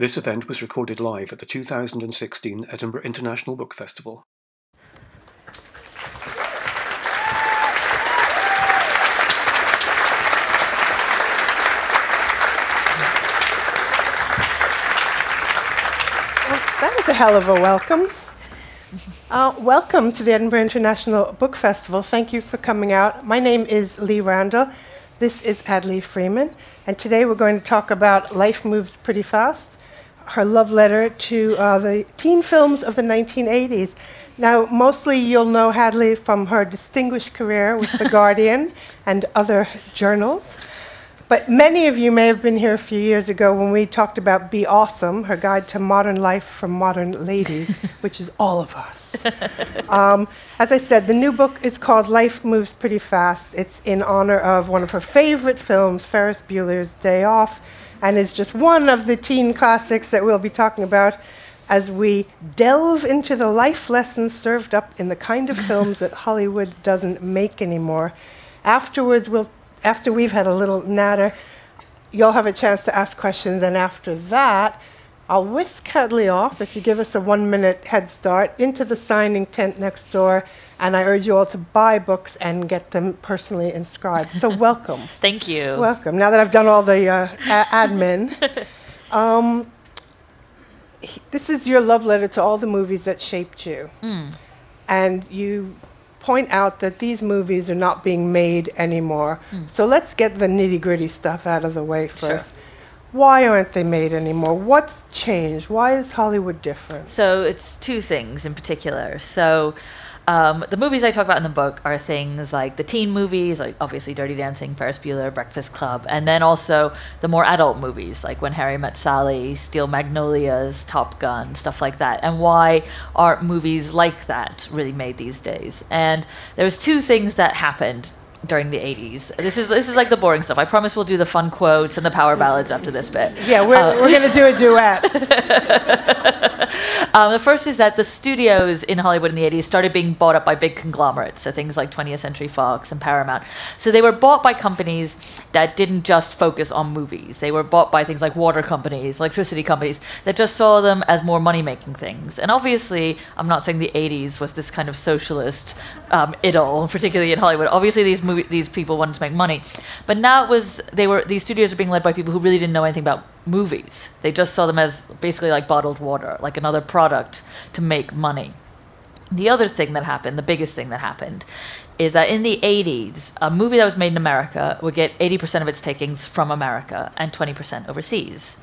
This event was recorded live at the 2016 Edinburgh International Book Festival. That was a hell of a welcome. Uh, welcome to the Edinburgh International Book Festival. Thank you for coming out. My name is Lee Randall. This is Hadley Freeman, and today we're going to talk about Life Moves Pretty Fast, her love letter to uh, the teen films of the 1980s. Now, mostly you'll know Hadley from her distinguished career with The Guardian and other journals. But many of you may have been here a few years ago when we talked about Be Awesome, her guide to modern life for modern ladies, which is all of us. Um, as I said, the new book is called Life Moves Pretty Fast. It's in honor of one of her favorite films, Ferris Bueller's Day Off, and is just one of the teen classics that we'll be talking about as we delve into the life lessons served up in the kind of films that Hollywood doesn't make anymore. Afterwards, we'll after we've had a little natter, you'll have a chance to ask questions, and after that, I'll whisk Hadley off if you give us a one minute head start into the signing tent next door. And I urge you all to buy books and get them personally inscribed. So, welcome. Thank you. Welcome. Now that I've done all the uh, a- admin, um, this is your love letter to all the movies that shaped you. Mm. And you point out that these movies are not being made anymore. So let's get the nitty gritty stuff out of the way first. Why aren't they made anymore? What's changed? Why is Hollywood different? So it's two things in particular. So um, the movies I talk about in the book are things like the teen movies, like obviously Dirty Dancing, Ferris Bueller, Breakfast Club, and then also the more adult movies like When Harry Met Sally, Steel Magnolias, Top Gun, stuff like that. And why aren't movies like that really made these days? And there's two things that happened during the 80s. This is this is like the boring stuff. I promise we'll do the fun quotes and the power ballads after this bit. Yeah, we're, Uh, we're going to do a duet. Um, the first is that the studios in Hollywood in the 80s started being bought up by big conglomerates, so things like 20th Century Fox and Paramount. So they were bought by companies that didn't just focus on movies. They were bought by things like water companies, electricity companies, that just saw them as more money making things. And obviously, I'm not saying the 80s was this kind of socialist um, idyll, particularly in Hollywood. Obviously, these movie, these people wanted to make money, but now it was they were these studios were being led by people who really didn't know anything about movies. They just saw them as basically like bottled water, like another product to make money. The other thing that happened, the biggest thing that happened, is that in the 80s, a movie that was made in America would get 80% of its takings from America and 20% overseas.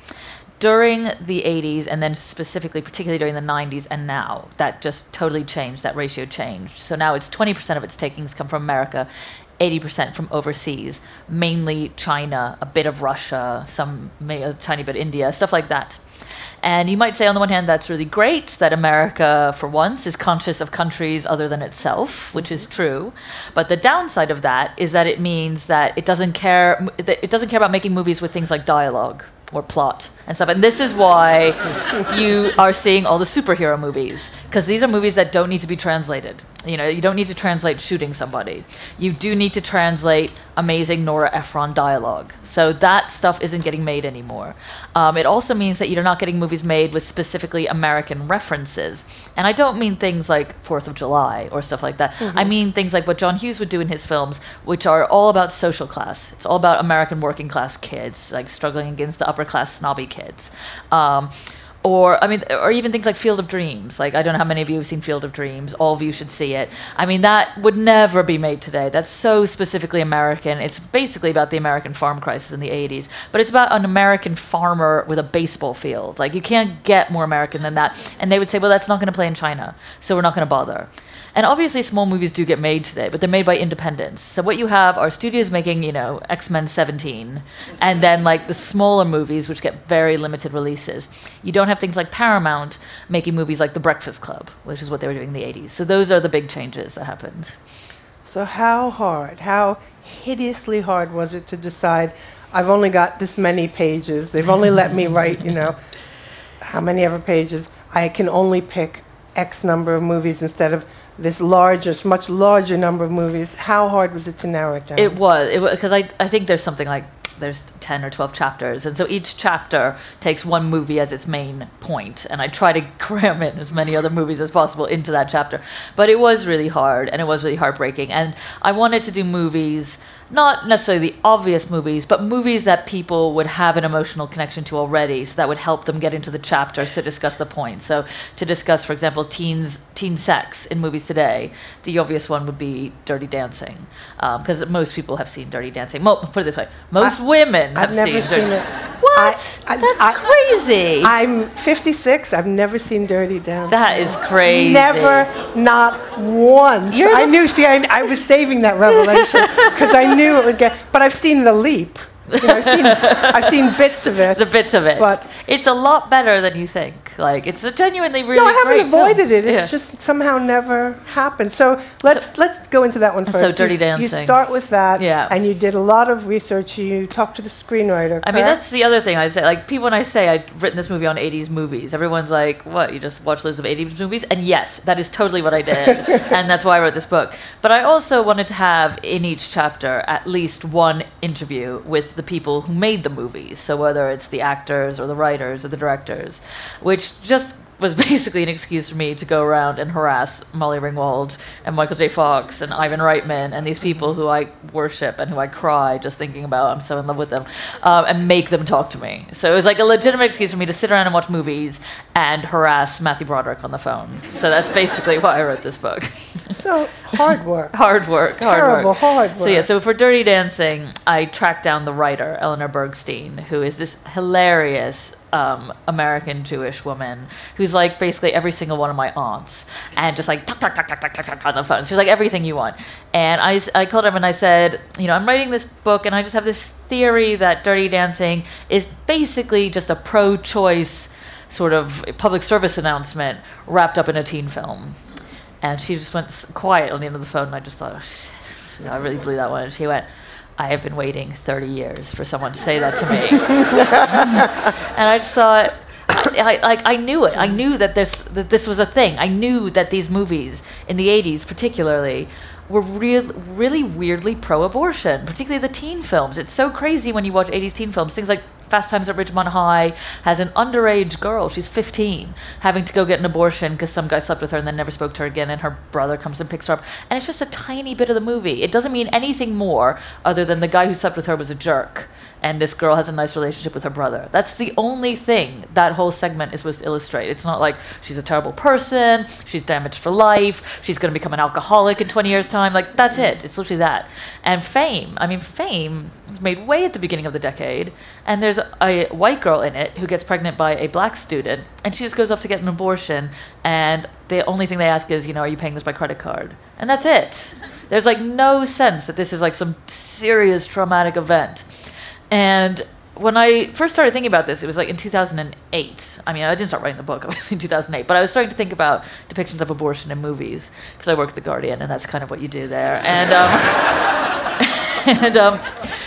During the 80s, and then specifically, particularly during the 90s and now, that just totally changed. That ratio changed. So now it's 20% of its takings come from America, 80% from overseas, mainly China, a bit of Russia, some a tiny bit India, stuff like that. And you might say, on the one hand, that's really great that America, for once, is conscious of countries other than itself, which is mm-hmm. true. But the downside of that is that it means that it doesn't care. that It doesn't care about making movies with things like dialogue or plot and stuff. And this is why you are seeing all the superhero movies because these are movies that don't need to be translated. You know, you don't need to translate shooting somebody. You do need to translate amazing Nora Ephron dialogue. So that stuff isn't getting made anymore. Um, it also means that you're not getting movies made with specifically American references. And I don't mean things like Fourth of July or stuff like that. I mean things like what John Hughes would do in his films, which are all about social class. It's all about American working class kids, like struggling against the upper class snobby kids. Um, or I mean, or even things like Field of Dreams. Like I don't know how many of you have seen Field of Dreams. All of you should see it. I mean, that would never be made today. That's so specifically American. It's basically about the American farm crisis in the '80s, but it's about an American farmer with a baseball field. Like you can't get more American than that. And they would say, well, that's not going to play in China, so we're not going to bother. And obviously, small movies do get made today, but they're made by independents. So what you have are studios making, you know, X Men 17, and then like the smaller movies, which get very limited releases. You don't have things like Paramount making movies like The Breakfast Club, which is what they were doing in the 80s. So those are the big changes that happened. So, how hard, how hideously hard was it to decide I've only got this many pages? They've only let me write, you know, how many ever pages? I can only pick X number of movies instead of this largest, much larger number of movies. How hard was it to narrow it down? It was, because I, I think there's something like there's 10 or 12 chapters and so each chapter takes one movie as its main point and i try to cram in as many other movies as possible into that chapter but it was really hard and it was really heartbreaking and i wanted to do movies not necessarily the obvious movies, but movies that people would have an emotional connection to already, so that would help them get into the chapter to discuss the point. So to discuss, for example, teens teen sex in movies today, the obvious one would be Dirty Dancing, um, because most people have seen Dirty Dancing. Mo- put it this way, most I- women have I've never seen. it. What? I- I- That's crazy. I'm 56. I've never seen Dirty Dancing. that is crazy. Never, not once. You're I knew. See, I, I was saving that revelation because I knew it would get. But I've seen The Leap. You know, I've seen, I've seen bits of it. the bits of it. But- it's a lot better than you think. Like it's a genuinely really no, I haven't avoided film. it. It's Yeah. just somehow never happened. So let's let's go into that one first. So. Dirty you, You start with that. Yeah. And you did a lot of research. You talked to the screenwriter. I mean, that's the other thing I say. Like, people, when I say I've written this movie on 80s movies, everyone's like, what, you just watch loads of 80s movies? And yes, that is totally what I did. and that's why I wrote this book. But I also wanted to have in each chapter at least one interview with the people who made the movies. So whether it's the actors or the writers or the directors, which just was basically an excuse for me to go around and harass Molly Ringwald and Michael J. Fox and Ivan Reitman and these people who I worship and who I cry just thinking about. I'm so in love with them, um, and make them talk to me. So it was like a legitimate excuse for me to sit around and watch movies and harass Matthew Broderick on the phone. So that's basically why I wrote this book. so hard work. hard work, Terrible hard work. hard So yeah, work. so for Dirty Dancing, I tracked down the writer Eleanor Bergstein, who is this hilarious um, American Jewish woman who's like basically every single one of my aunts, and just like tuck tuck tuck tuck tuck tuck tuck on the phone. She's like everything you want. And I, I called her and I said, you know, I'm writing this book, and I just have this theory that Dirty Dancing is basically just a pro-choice sort of public service announcement wrapped up in a teen film. And she just went quiet on the end of the phone, and I just thought, oh, shit, I really blew that one. And she went, I have been waiting 30 years for someone to say that to me. and I just thought, I, like I knew it. I knew that this that this was a thing. I knew that these movies in the 80s, particularly, were real, really weirdly pro-abortion, particularly the teen films. It's so crazy when you watch 80s teen films. Things like Fast Times at Ridgemont High has an underage girl, she's 15, having to go get an abortion because some guy slept with her and then never spoke to her again, and her brother comes and picks her up. And it's just a tiny bit of the movie. It doesn't mean anything more other than the guy who slept with her was a jerk, and this girl has a nice relationship with her brother. That's the only thing that whole segment is supposed to illustrate. It's not like she's a terrible person, she's damaged for life, she's going to become an alcoholic in 20 years' time. Like, that's mm. it. It's literally that. And Fame, I mean, Fame was made way at the beginning of the decade, and there's a, white girl in it who gets pregnant by a black student, and she just goes off to get an abortion, and the only thing they ask is, you know, are you paying this by credit card? And that's it. There's like no sense that this is like some serious traumatic event. And when I first started thinking about this, it was like in 2008. I mean, I didn't start writing the book obviously in 2008, but I was starting to think about depictions of abortion in movies because I work at the Guardian, and that's kind of what you do there. And um, and um,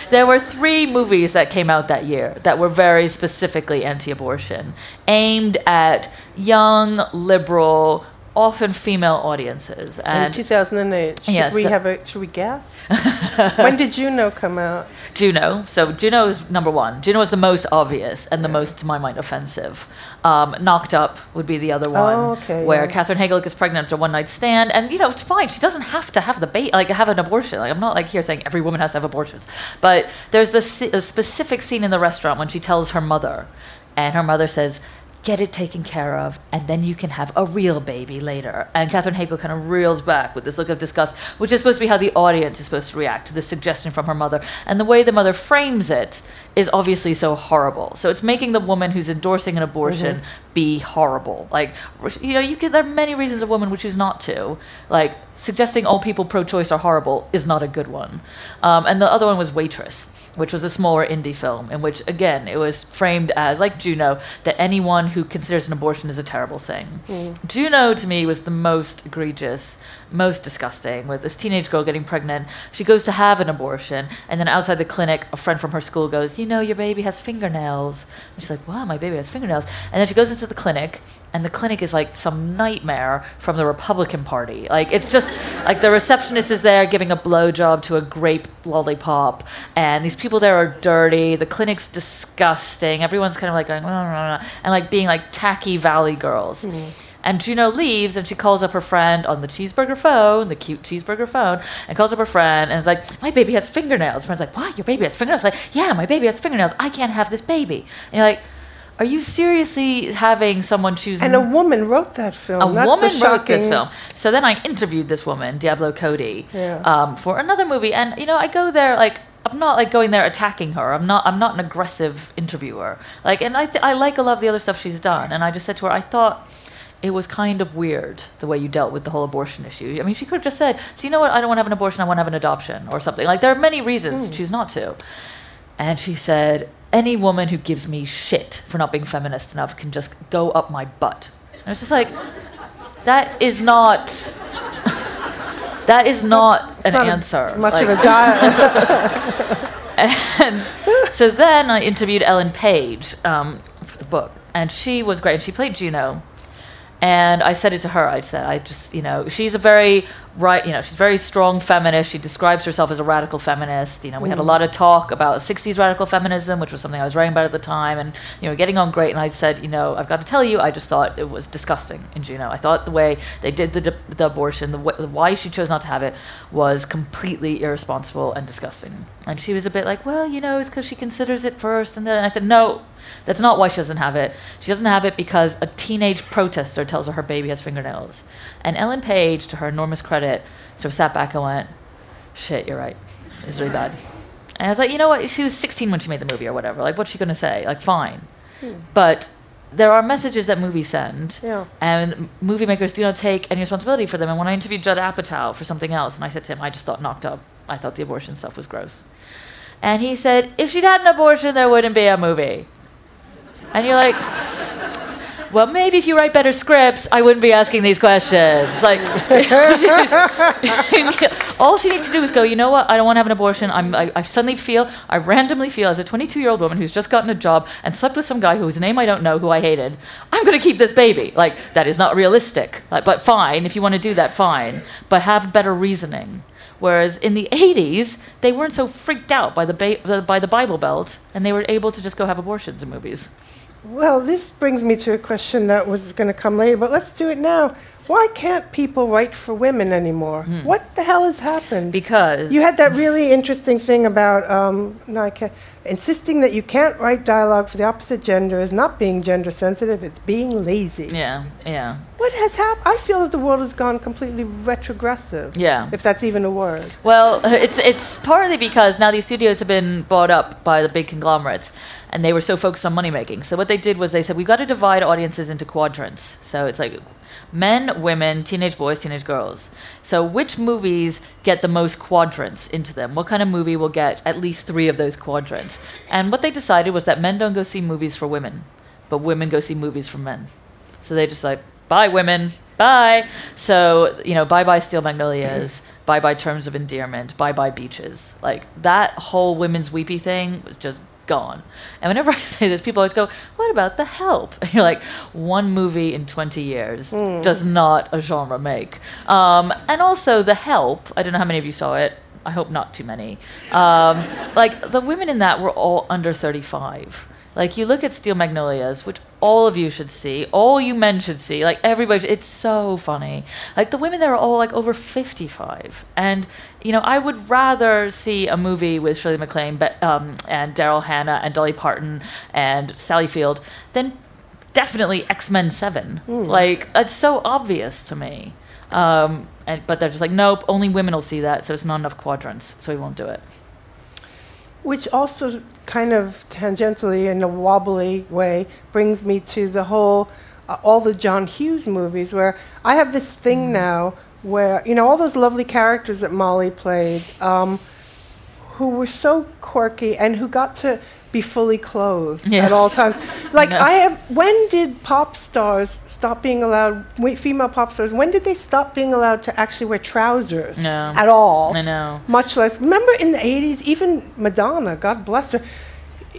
there were three movies that came out that year that were very specifically anti-abortion, aimed at young, liberal, often female audiences. in And 2008. Should Yes, we have a? Should we guess? when did Juno come out? Juno. So Juno is number one. Juno is the most obvious and the most, to my mind, offensive. Um, Knocked Up would be the other one, Oh, okay, where yeah. Katherine Heigl is pregnant after one night stand, and you know it's fine. She doesn't have to have the bait, like have an abortion. Like I'm not like here saying every woman has to have abortions, but there's this a specific scene in the restaurant when she tells her mother, and her mother says. Get it taken care of, and then you can have a real baby later. And Katherine Heigl kind of reels back with this look of disgust, which is supposed to be how the audience is supposed to react to this suggestion from her mother. And the way the mother frames it is obviously so horrible. So it's making the woman who's endorsing an abortion be horrible. Like, you know, you can, there are many reasons a woman would choose not to. Like, suggesting all people pro-choice are horrible is not a good one. Um, and the other one was Waitress which was a smaller indie film in which again it was framed as like Juno that anyone who considers an abortion is a terrible thing. Mm. Juno to me was the most egregious, most disgusting with this teenage girl getting pregnant. She goes to have an abortion and then outside the clinic a friend from her school goes, "You know your baby has fingernails." And she's like, "Wow, my baby has fingernails." And then she goes into the clinic and the clinic is like some nightmare from the Republican Party. Like it's just like the receptionist is there giving a blowjob to a grape lollipop, and these people there are dirty. The clinic's disgusting. Everyone's kind of like going, "Nah, nah, nah," and like being like tacky Valley girls. Mm-hmm. And Juno leaves and she calls up her friend on the cheeseburger phone, the cute cheeseburger phone, and calls up her friend and is like, My baby has fingernails. Her Friend's like, What? Your baby has fingernails? Like, yeah, my baby has fingernails. I can't have this baby. And you're like, Are you seriously having someone choose And a woman wrote that film. a That's woman wrote this film. So then I interviewed this woman, Diablo Cody, Yeah. um, for another movie, and you know, I go there like I'm not like going there attacking her. I'm not. I'm not an aggressive interviewer. Like, and I th- I like a lot of the other stuff she's done. And I just said to her, I thought. It was kind of weird the way you dealt with the whole abortion issue. I mean, she could have just said, "Do you know what? I don't want to have an abortion. I want to have an adoption or something." Like there are many reasons to choose not to. And she said, "Any woman who gives me shit for not being feminist enough can just go up my butt." And I was just like, that is not that is not an Not answer Much Like- of a diet. and so then I interviewed Ellen Page um, for the book, and she was great. She played Juno, and I said it to her. I said, I just, you know, she's a very right, you know, she's very strong feminist. She describes herself as a radical feminist. You know, we had a mm. lot of talk about '60s radical feminism, which was something I was writing about at the time, and you know, getting on great. And I said, you know, I've got to tell you, I just thought it was disgusting in Juno. I thought the way they did the, the abortion, the, w- why she chose not to have it, was completely irresponsible and disgusting. And she was a bit like, well, you know, it's because she considers it first, and then and I said, no, that's not why she doesn't have it. She doesn't have it because a teenage protester tells her her baby has fingernails. And Ellen Page, to her enormous credit, sort I sat back and went, shit, you're right. It's really bad. And I was like, you know what? She was 16 when she made the movie or whatever. Like, what's she going to say? Like, fine. Hmm. But there are messages that movies send, Yeah. and movie makers do not take any responsibility for them. And when I interviewed Judd Apatow for something else, and I said to him, I just thought knocked up. I thought the abortion stuff was gross. And he said, if she'd had an abortion, there wouldn't be a movie. And you're like, well, maybe if you write better scripts, I wouldn't be asking these questions. Like, all she needs to do is go, you know what? I don't want to have an abortion. I'm, I, I suddenly feel, I randomly feel, as a 22 year old woman who's just gotten a job and slept with some guy whose name I don't know, who I hated, I'm going to keep this baby. Like, that is not realistic. Like, but fine, if you want to do that, fine. But have better reasoning. Whereas in the 80s, they weren't so freaked out by the, by the Bible Belt, and they were able to just go have abortions in movies. Well, this brings me to a question that was going to come later, but let's do it now. Why can't people write for women anymore? What the hell has happened? Because. you had that really interesting thing about um, no, I can't, insisting that you can't write dialogue for the opposite gender is not being gender sensitive; it's being lazy. Yeah, yeah. What has happened? I feel that the world has gone completely retrogressive. Yeah. If that's even a word. Well, it's it's partly because now these studios have been bought up by the big conglomerates, and they were so focused on money making. So what they did was they said we've got to divide audiences into quadrants. So it's like men, women, teenage boys, teenage girls. So which movies get the most quadrants into them? What kind of movie will get at least three of those quadrants? And what they decided was that men don't go see movies for women, but women go see movies for men. So they just like, bye women, bye. So, you know, bye bye Steel Magnolias, bye bye Terms of Endearment, bye bye Beaches. Like that whole women's weepy thing just gone. And whenever I say this, people always go, what about The Help? And you're like, one movie in 20 years does not a genre make. Um, and also The Help, I don't know how many of you saw it. I hope not too many. Um, like the women in that were all under 35. Like you look at Steel Magnolias, which all of you should see, all you men should see. Like everybody, it's so funny. Like the women there are all like over fifty-five, and you know I would rather see a movie with Shirley MacLaine, Be- um, and Daryl Hannah and Dolly Parton and Sally Field than definitely X Men Seven. Like it's so obvious to me. Um, and but they're just like, nope, only women will see that, so it's not enough quadrants, so we won't do it. Which also kind of tangentially, in a wobbly way, brings me to the whole, uh, all the John Hughes movies, where I have this thing now where, you know, all those lovely characters that Molly played, um, who were so quirky and who got to be fully clothed Yeah. at all times. Like, know. I have, when did pop stars stop being allowed, female pop stars, when did they stop being allowed to actually wear trousers No. at all? I know. much less. Remember in the 80s, even Madonna, God bless her,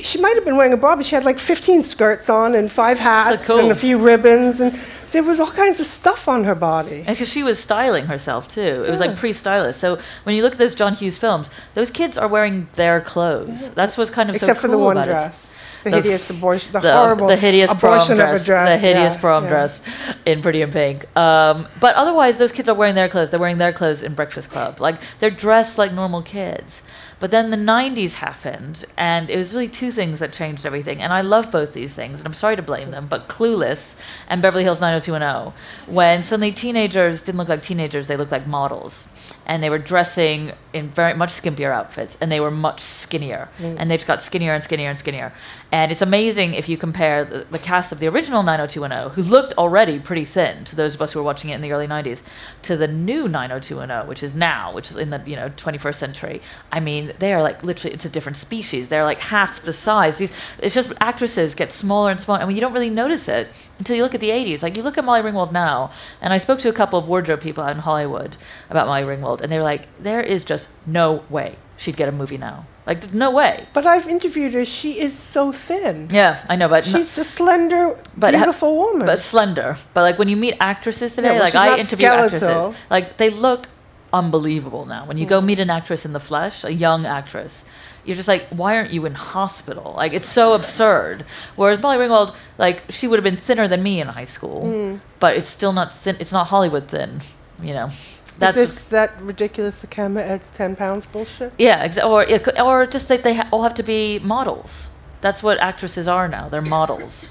she might have been wearing a bra, but she had like 15 skirts on and five hats cool. and a few ribbons, and there was all kinds of stuff on her body. Because she was styling herself too. It was like pre-stylist. So when you look at those John Hughes films, those kids are wearing their clothes. That's what's kind of Except so for cool the one about it. dress. The, The- hideous abortion, the, the, horrible the hideous prom dress, of a dress. the hideous yeah, prom yeah. dress in Pretty in Pink. Um, but otherwise, those kids are wearing their clothes. They're wearing their clothes in Breakfast Club. Like they're dressed like normal kids. But then the 90s happened, and it was really two things that changed everything. And I love both these things, and I'm sorry to blame them, but Clueless and Beverly Hills 90210, when suddenly teenagers didn't look like teenagers, they looked like models. And they were dressing in very much skimpier outfits, and they were much skinnier. Mm. And they just got skinnier and skinnier and skinnier. And it's amazing if you compare the, the cast of the original 90210, who looked already pretty thin to those of us who were watching it in the early 90s, to the new 90210, which is now, which is in the you know 21st century. I mean, they are like literally it's a different species. They're like half the size. These it's just actresses get smaller and smaller, I and you don't really notice it until you look at the 80s. Like you look at Molly Ringwald now, and I spoke to a couple of wardrobe people out in Hollywood about Molly Ringwald, and they were like, there is just no way she'd get a movie now. Like no way. But I've interviewed her. She is so thin. Yeah, I know, but no- She's a slender, But ha- beautiful woman. but slender. But like when you meet actresses today, Yeah, well, like I interview skeletal. actresses, like they look unbelievable now. When you go mm. meet an actress in the flesh, a young actress, you're just like, why aren't you in hospital? Like it's so absurd. Whereas Molly Ringwald, like she would have been thinner than me in high school, but it's still not thin. It's not Hollywood thin, you know. That's is this that ridiculous the camera adds 10 pounds bullshit? yeah, exa- or or just that they ha- all have to be models. That's what actresses are now. They're models.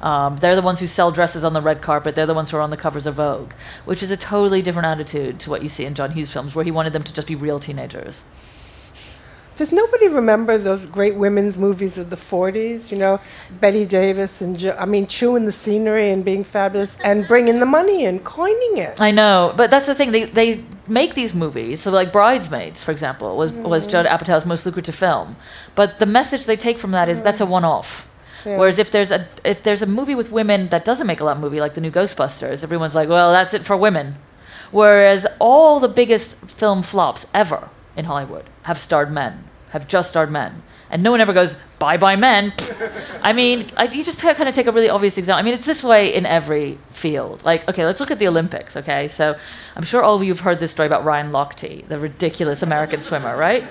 Um, they're the ones who sell dresses on the red carpet. They're the ones who are on the covers of Vogue, which is a totally different attitude to what you see in John Hughes films, where he wanted them to just be real teenagers. Does nobody remember those great women's movies of the 40s? You know, Bette Davis and, jo- I mean, chewing the scenery and being fabulous and bringing the money and coining it. I know, but that's the thing. They they make these movies. So like Bridesmaids, for example, was was mm-hmm. Judd Apatow's most lucrative film. But the message they take from that is that's a mm-hmm. one-off. Yeah. Whereas if there's a if there's a movie with women that doesn't make a lot of movie, like the new Ghostbusters, everyone's like, well, that's it for women. Whereas all the biggest film flops ever in Hollywood have starred men, have just starred men. And no one ever goes, bye bye men. I mean, I, you just kind of take a really obvious example. I mean, it's this way in every field. Like, okay, let's look at the Olympics, okay? So I'm sure all of you have heard this story about Ryan Lochte, the ridiculous American swimmer, right?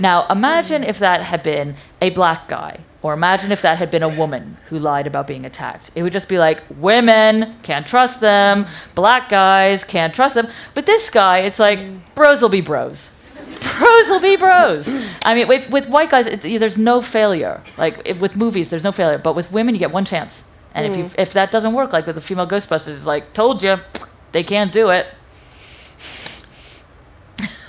Now, imagine if that had been a black guy, or imagine if that had been a woman who lied about being attacked. It would just be like, women, can't trust them, black guys, can't trust them. But this guy, it's like, bros will be bros. Bros will be bros. I mean, with, with white guys, it, there's no failure. Like if, with movies, there's no failure. But with women, you get one chance. And if, you, mm. if that doesn't work, like with the female Ghostbusters, it's like, told you, they can't do it.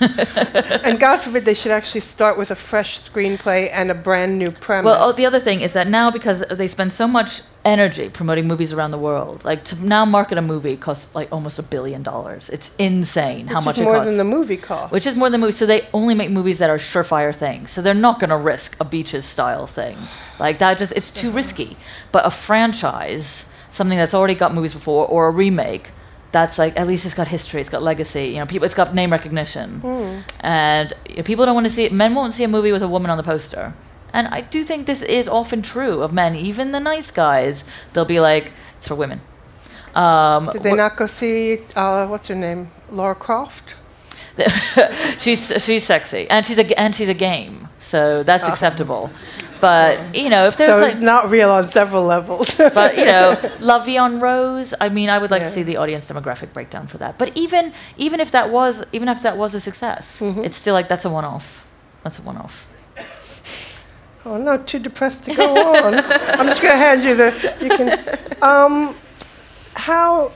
and God forbid they should actually start with a fresh screenplay and a brand new premise. Well, oh, the other thing is that now because they spend so much energy promoting movies around the world, like to now market a movie costs like almost a billion dollars. It's insane how Which much is it more costs. than the movie cost. which is more than the movie. So they only make movies that are surefire things. So they're not going to risk a beaches style thing. Like that just it's too risky. But a franchise, something that's already got movies before or a remake, that's like at least it's got history, it's got legacy, you know, people it's got name recognition. And you know, people don't want to see it. Men won't see a movie with a woman on the poster. And I do think this is often true of men, even the nice guys. They'll be like, it's for women. Um, Did they not go see, uh, what's her name? Laura Croft? she's she's sexy and she's a and she's a game, so that's acceptable. But you know, if there's so like, it's not real on several levels. but you know, La Vie en Rose. I mean, I would like Yeah. to see the audience demographic breakdown for that. But even even if that was even if that was a success, Mm-hmm. it's still like that's a one-off. That's a one-off. oh, not too depressed to go on. I'm just going to hand you the, you can, um, how,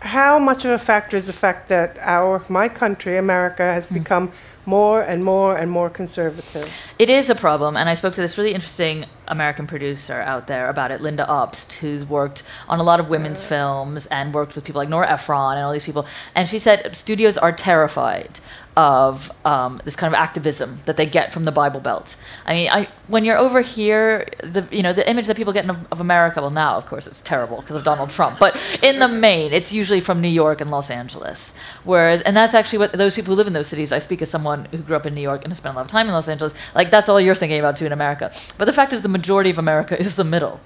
how much of a factor is the fact that our, my country, America, has Hmm. become more and more and more conservative? It is a problem, and I spoke to this really interesting American producer out there about it, Lynda Obst, who's worked on a lot of women's films and worked with people like Nora Ephron and all these people. And she said studios are terrified of um, this kind of activism that they get from the Bible Belt. I mean, I, when you're over here, the you know the image that people get of, America. Well, now of course it's terrible because of Donald Trump, but in the main, it's usually from New York and Los Angeles. Whereas, and that's actually what those people who live in those cities. I speak as someone someone who grew up in New York and has spent a lot of time in Los Angeles, like that's all you're thinking about too in America. But the fact is, the majority of America is the middle.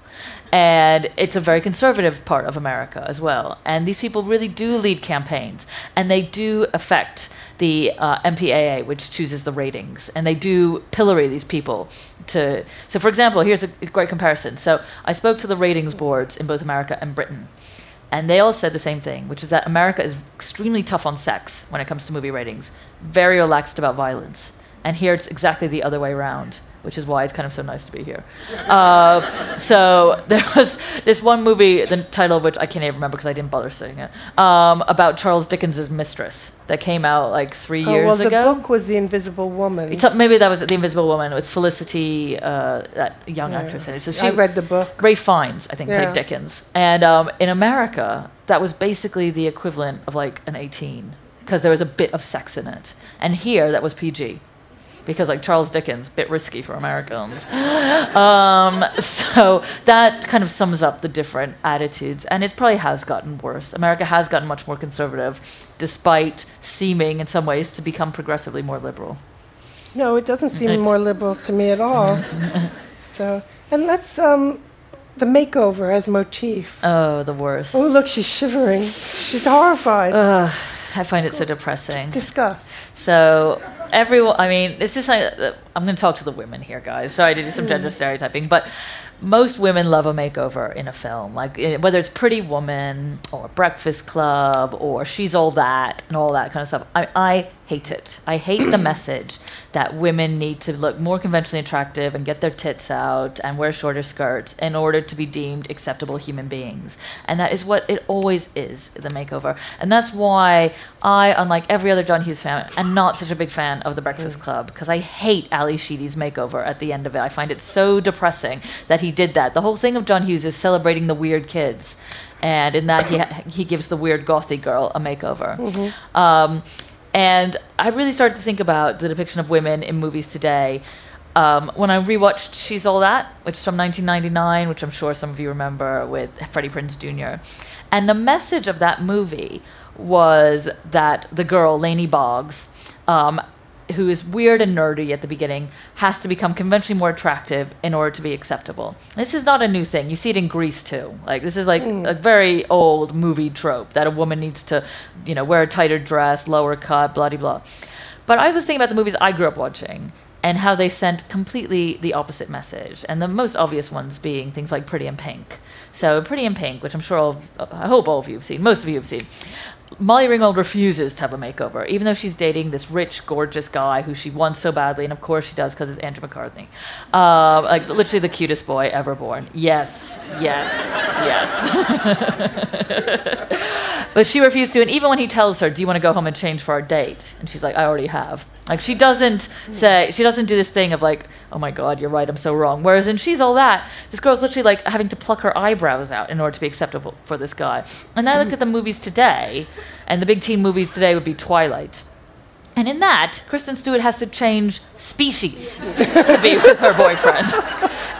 And it's a very conservative part of America as well. And these people really do lead campaigns, and they do affect the uh, MPAA, which chooses the ratings, and they do pillory these people to. So, for example, here's a great comparison. So, I spoke to the ratings boards in both America and Britain, and they all said the same thing, which is that America is extremely tough on sex when it comes to movie ratings, very relaxed about violence. And here it's exactly the other way around which is why it's kind of so nice to be here. Uh, so there was this one movie, the title of which I can't even remember because I didn't bother seeing it, um, about Charles Dickens's Mistress that came out like three Oh, years ago. well, the book was The Invisible Woman. It's- maybe that was The Invisible Woman with Felicity, uh, that young actress in it. So she, I read the book. Ralph Fiennes, I think, Yeah. played Dickens. And um, in America, that was basically the equivalent of like an 18 because there was a bit of sex in it. And here, that was PG because like Charles Dickens, a bit risky for Americans. um, so that kind of sums up the different attitudes, and it probably has gotten worse. America has gotten much more conservative, despite seeming in some ways to become progressively more liberal. No, it doesn't seem It- more liberal to me at all. so, and let's um, the makeover as motif. Oh, the worst. oh, look, she's shivering. She's horrified. Ugh, I find it so depressing. Discuss. So everyone, I mean, it's just like I'm going to talk to the women here, guys. Sorry to do some gender stereotyping, but most women love a makeover in a film, like eh, whether it's Pretty Woman or Breakfast Club or She's All That and all that kind of stuff. I, I hate it. I hate the message that women need to look more conventionally attractive and get their tits out and wear shorter skirts in order to be deemed acceptable human beings. And that is what it always is, the makeover. And that's why I, unlike every other John Hughes fan, am not such a big fan of The Breakfast Club because I hate Ally Sheedy's makeover at the end of it. I find it so depressing that he did that. The whole thing of John Hughes is celebrating the weird kids. And in that, he, ha- he gives the weird gothy girl a makeover. Um, and I really started to think about the depiction of women in movies today. Um, when I rewatched She's All That, which is from 1999, which I'm sure some of you remember with Freddie Prinze Jr. And the message of that movie was that the girl, Laney Boggs, um, who is weird and nerdy at the beginning, has to become conventionally more attractive in order to be acceptable. This is not a new thing. You see it in Grease too. Like this is like mm. a very old movie trope that a woman needs to, you know, wear a tighter dress, lower cut, blah de blah. But I was thinking about the movies I grew up watching and how they sent completely the opposite message. And the most obvious ones being things like Pretty in Pink. So Pretty in Pink, which I'm sure all of, I hope all of you have seen, most of you have seen. Molly Ringwald refuses to have a makeover, even though she's dating this rich, gorgeous guy who she wants so badly, and of course she does because it's Andrew McCarthy, uh, like literally the cutest boy ever born. Yes, yes, yes. but she refuses to, and even when he tells her, "Do you want to go home and change for our date?" and she's like, "I already have." Like she doesn't say, she doesn't do this thing of like, "Oh my God, you're right, I'm so wrong." Whereas in She's All That, this girl's literally like having to pluck her eyebrows out in order to be acceptable for this guy. And I looked at the movies today, and the big teen movies today would be Twilight. And in that, Kristen Stewart has to change species to be with her boyfriend.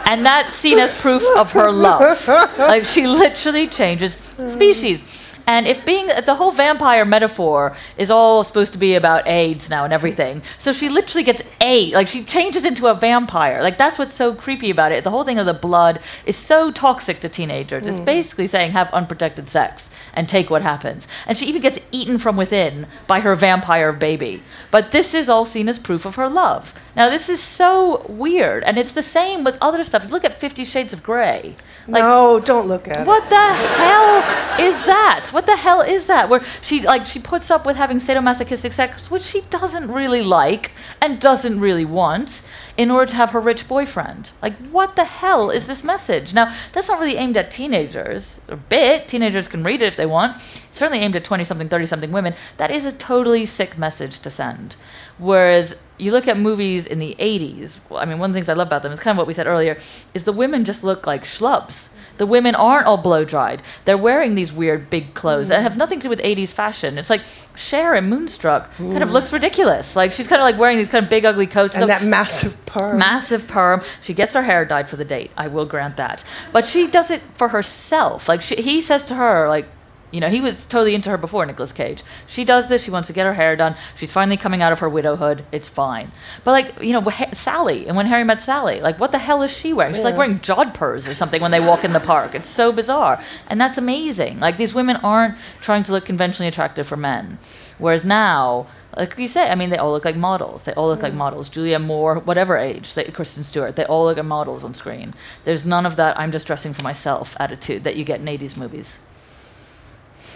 And that's seen as proof of her love. Like she literally changes species. And if being the whole vampire metaphor is all supposed to be about AIDS now and everything, so she literally gets AIDS, like she changes into a vampire. Like that's what's so creepy about it. The whole thing of the blood is so toxic to teenagers. It's mm. basically saying have unprotected sex and take what happens. And she even gets eaten from within by her vampire baby. But this is all seen as proof of her love. Now this is so weird, and it's the same with other stuff. If you look at Fifty Shades of Grey. Like, no, don't look at it. what the hell is that? What the hell is that? Where she like she puts up with having sadomasochistic sex, which she doesn't really like and doesn't really want, in order to have her rich boyfriend. Like, what the hell is this message? Now, that's not really aimed at teenagers. A bit. Teenagers can read it if they want. It's certainly aimed at twenty-something, thirty-something women. That is a totally sick message to send. Whereas you look at movies in the 80s, I mean, one of the things I love about them is kind of what we said earlier, is the women just look like schlubs. The women aren't all blow dried. They're wearing these weird big clothes that mm. have nothing to do with 80s fashion. It's like Cher in Moonstruck kind of looks ridiculous. Like she's kind of like wearing these kind of big ugly coats. and that massive perm. Massive perm. She gets her hair dyed for the date. I will grant that. But she does it for herself. Like she, he says to her, like, You know, he was totally into her before Nicolas Cage. She does this. She wants to get her hair done. She's finally coming out of her widowhood. It's fine. But like, you know, wh- Sally and when Harry met Sally, like, what the hell is she wearing? She's like Yeah. wearing jodhpurs or something when they walk in the park. It's so bizarre, and that's amazing. Like these women aren't trying to look conventionally attractive for men, whereas now. Like you say, I mean, they all look like models. They all look like mm. models. Julia Moore, whatever age, they, Kristen Stewart, they all look like models on screen. There's none of that "I'm just dressing for myself" attitude that you get in '80s movies.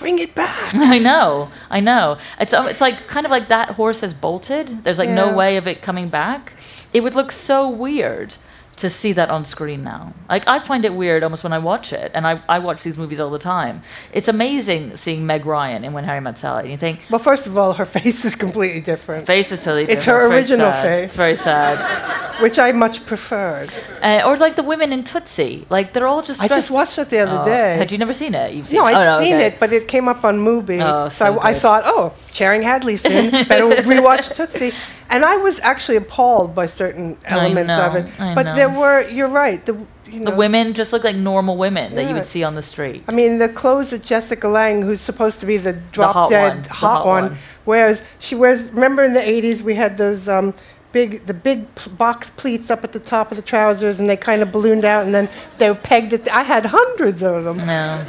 Bring it back. I know, I know. It's um, it's like kind of like that horse has bolted. There's like no way of it coming back. It would look so weird to see that on screen now. Like I find it weird almost when I watch it, and I, I watch these movies all the time. It's amazing seeing Meg Ryan in When Harry Met Sally. And you think Well, first of all, her face is completely different, face is totally different. It's different. her very original sad. face. It's very sad. which I much preferred. Uh, or like the women in Tootsie, like they're all just. I just watched it the other Oh, day. Had you never seen it? You've seen no, it. I'd oh, seen okay. it, but it came up on Mubi. Oh, so so I, I thought, oh, Sharing Hadley's in. Better rewatch Tootsie. And I was actually appalled by certain elements of know, it. I but know. there were, you're right. The, you know, The women just look like normal women that you would see on the street. I mean, the clothes that Jessica Lange, who's supposed to be the drop hot dead one, the hot, hot one, one. wears, she wears, remember in the 80s we had those um, big, the big p- box pleats up at the top of the trousers and they kind of ballooned out and then they were pegged at, the, I had hundreds of them. No.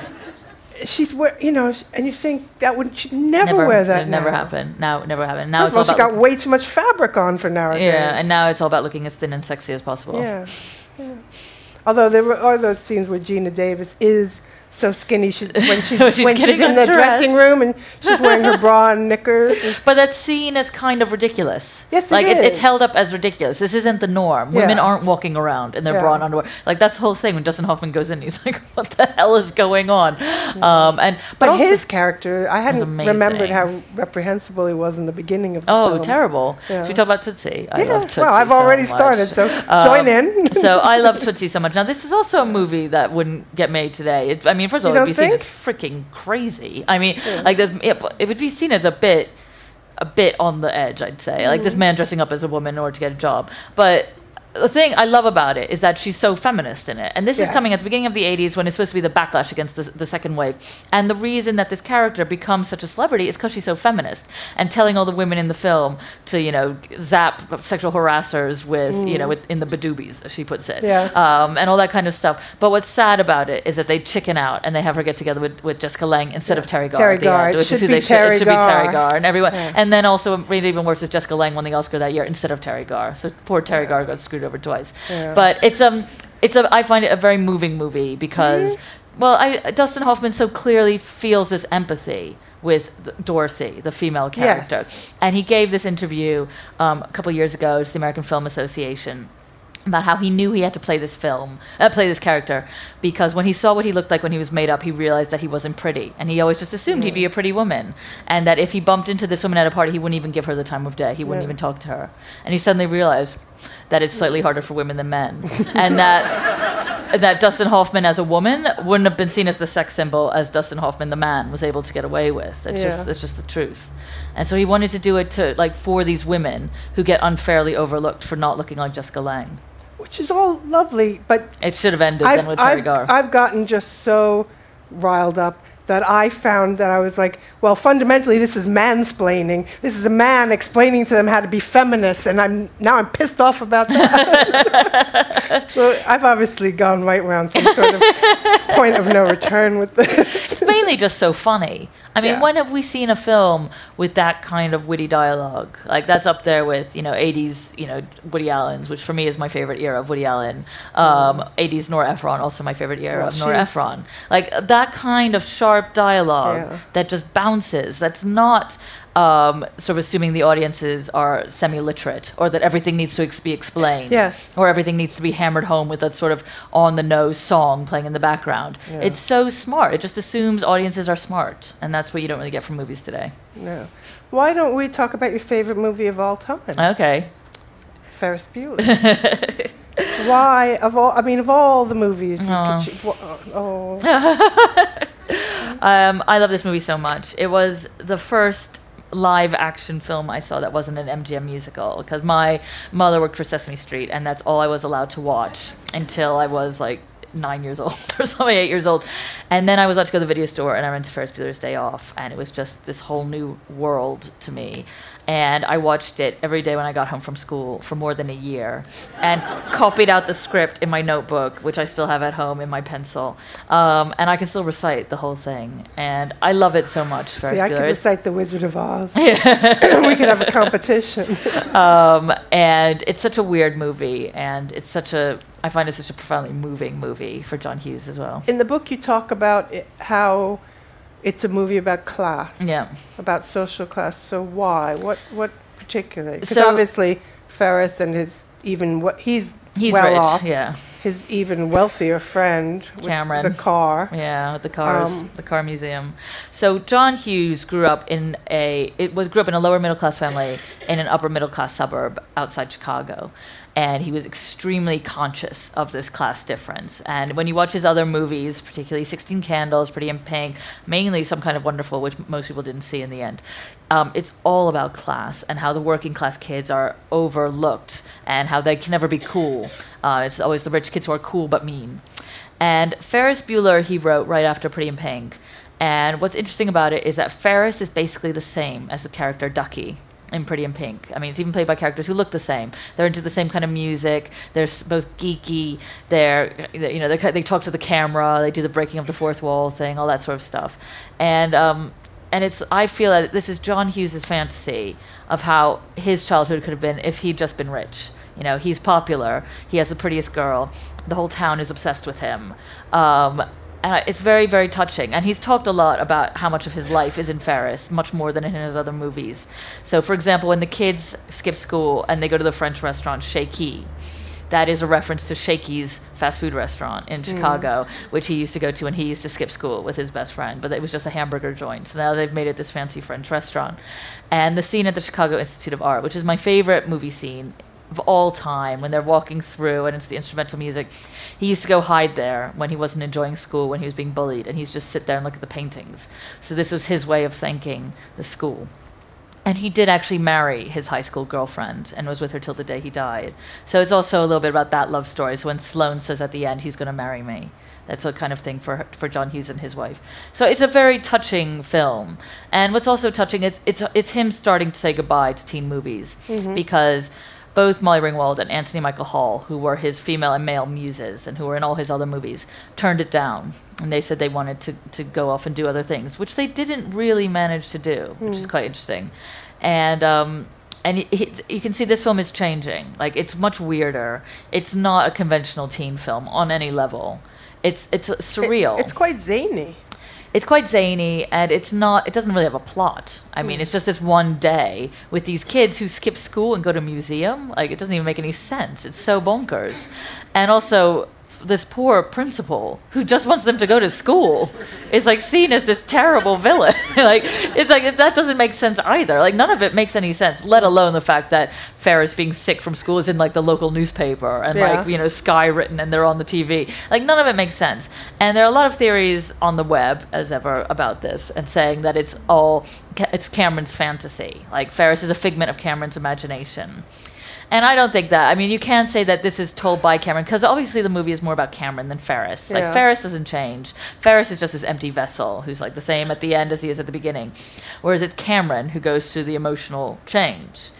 She's wear, you know, and you think that would, she'd never, wear that It never now. happened. Now, never happened. Now First of all, it's she got way too much fabric on for nowadays. yeah, and now it's all about looking as thin and sexy as possible. Yeah. yeah. Although there were are those scenes where Geena Davis is so skinny she's, when she's, When she's when she's in the dressing room and she's wearing her bra and knickers. and- But that's seen as kind of ridiculous. Yes, it like it's is. held up as ridiculous. This isn't the norm. Women aren't walking around in their bra and underwear. Like that's the whole thing. When Dustin Hoffman goes in, he's like, "What the hell is going on?" Um, and but, but his character, I hadn't remembered how reprehensible he was in the beginning of the oh, film. terrible. Yeah. Should we talk about Tootsie? I love Tootsie. well, I've so already much. started, so Um, join in. so I love Tootsie so much. Now, this is also a movie that wouldn't get made today. It, I mean, first of all, it'd be don't seen as freaking crazy. I mean, like there's- it, it would be seen as a bit, a bit on the edge. I'd say, like Mm. this man dressing up as a woman in order to get a job. But the thing I love about it is that she's so feminist in it. And this is coming at the beginning of the 80s when it's supposed to be the backlash against the, the second wave. And the reason that this character becomes such a celebrity is because she's so feminist and telling all the women in the film to, you know, zap sexual harassers with, you know, with, in the badoobies, as she puts it. Mm. Yeah. Um, and all that kind of stuff. But what's sad about it is that they chicken out and they have her get together with, with Jessica Lange instead of Teri Garr. Teri at the Garr. end, It which is should who they should, it should be Teri. Garr. And everyone, Yeah. and then also, really even worse is Jessica Lange won the Oscar that year instead of Teri Garr. So poor Teri Garr got screwed over twice. Yeah. But it's um, it's a I find it a very moving movie because, well, I Dustin Hoffman so clearly feels this empathy with Dorothy, the female character, Yes. and he gave this interview um, a couple years ago to the American Film Association about how he knew he had to play this film, uh, play this character, because when he saw what he looked like when he was made up, he realized that he wasn't pretty, and he always just assumed he'd be a pretty woman, and that if he bumped into this woman at a party, he wouldn't even give her the time of day. He wouldn't Yeah. even talk to her, and he suddenly realized that it's slightly harder for women than men, and that that Dustin Hoffman as a woman wouldn't have been seen as the sex symbol as Dustin Hoffman the man was able to get away with. It's just Yeah. it's just the truth. And so he wanted to do it to like for these women who get unfairly overlooked for not looking like Jessica Lange. Which is all lovely, but It should have ended I've, then with Teri I've, Garr. I've gotten just so riled up that I found that I was like, well, fundamentally, this is mansplaining. This is a man explaining to them how to be feminist, and I'm now I'm pissed off about that. so I've obviously gone right around some sort of point of no return with this. it's mainly just so funny. I mean, Yeah. when have we seen a film with that kind of witty dialogue? Like that's up there with you know '80s, you know Woody Allen's, which for me is my favorite era of Woody Allen. Um, '80s Nora Ephron, also my favorite era Well, of Nora Ephron. Like that kind of sharp dialogue Yeah. that just bounces. That's not. Um, sort of assuming the audiences are semi-literate, or that everything needs to ex- be explained, Yes. or everything needs to be hammered home with that sort of on-the-nose song playing in the background. Yeah. It's so smart. It just assumes audiences are smart, and that's what you don't really get from movies today. No. Why don't we talk about your favorite movie of all time? Okay. Ferris Bueller. Why of all? I mean, of all the movies, Oh. oh, Um, I love this movie so much. It was the first live action film I saw that wasn't an MGM musical because my mother worked for Sesame Street, and that's all I was allowed to watch until I was like nine years old or something, eight years old. And then I was allowed to go to the video store and I went to Ferris Bueller's Day Off. And it was just this whole new world to me. And I watched it every day when I got home from school for more than a year and copied out the script in my notebook, which I still have at home in my pencil. Um, and I can still recite the whole thing. And I love it so much. Ferris See, I could recite The Wizard of Oz. Yeah. we could have a competition. um, and it's such a weird movie, and it's such a I find it such a profoundly moving movie for John Hughes as well. In the book, you talk about it, how it's a movie about class. Yeah. About social class. So why? What? What particularly? Because So- obviously Ferris and his even what he's He's well rich, off. yeah, His even wealthier friend with Cameron. the car. yeah, with the cars, Um, the car museum. So John Hughes grew up in a it was grew up in a lower middle class family in an upper middle class suburb outside Chicago. And he was extremely conscious of this class difference. And when you watch his other movies, particularly 16 Candles, Pretty in Pink, mainly Some Kind of Wonderful, which most people didn't see in the end, um, it's all about class and how the working class kids are overlooked and how they can never be cool. Uh, it's always the rich kids who are cool but mean. And Ferris Bueller, he wrote right after Pretty in Pink. And what's interesting about it is that Ferris is basically the same as the character Ducky in Pretty in Pink. I mean, it's even played by characters who look the same. They're into the same kind of music. They're both geeky. They're, you know, they're, they talk to the camera. They do the breaking of the fourth wall thing, all that sort of stuff. And um, and it's I feel that this is John Hughes' fantasy of how his childhood could have been if he'd just been rich. You know, he's popular. He has the prettiest girl. The whole town is obsessed with him. Um, and it's very, very touching. And he's talked a lot about how much of his life is in Ferris, much more than in his other movies. So, for example, when the kids skip school and they go to the French restaurant Chez Quis, that is a reference to Shakey's fast food restaurant in hmm. Chicago, which he used to go to when he used to skip school with his best friend. But it was just a hamburger joint. So now they've made it this fancy French restaurant. And the scene at the Chicago Institute of Art, which is my favorite movie scene of all time, when they're walking through and it's the instrumental music, he used to go hide there when he wasn't enjoying school, when he was being bullied, and he's just sit there and look at the paintings. So this was his way of thanking the school. And he did actually marry his high school girlfriend and was with her till the day he died. So it's also a little bit about that love story. So when Sloane says at the end, he's going to marry me, that's a kind of thing for for John Hughes and his wife. So it's a very touching film. And what's also touching, it's it's it's him starting to say goodbye to teen movies mm-hmm. because both Molly Ringwald and Anthony Michael Hall, who were his female and male muses and who were in all his other movies, turned it down. And they said they wanted to, to go off and do other things, which they didn't really manage to do, which is quite interesting. And um, and y- he, you can see this film is changing. Like it's much weirder. It's not a conventional teen film on any level. It's it's uh, It- surreal it's quite zany. It's quite zany and it's not it doesn't really have a plot. I mean hmm. it's just this one day with these kids who skip school and go to a museum. Like it doesn't even make any sense. It's so bonkers. And also this poor principal who just wants them to go to school is like seen as this terrible villain. Like it's like that doesn't make sense either. Like none of it makes any sense let alone the fact that ferris being sick from school is in like the local newspaper and Yeah. like you know sky written and they're on the tv like none of it makes sense. And there are a lot of theories on the web as ever about this and saying that it's all Ca- it's cameron's fantasy. Like ferris is a figment of cameron's imagination and I don't think that. I mean, you can say that this is told by Cameron because obviously the movie is more about Cameron than Ferris. Like Yeah. Ferris doesn't change. Ferris is just this empty vessel who's like the same at the end as he is at the beginning, whereas it's Cameron who goes through the emotional change.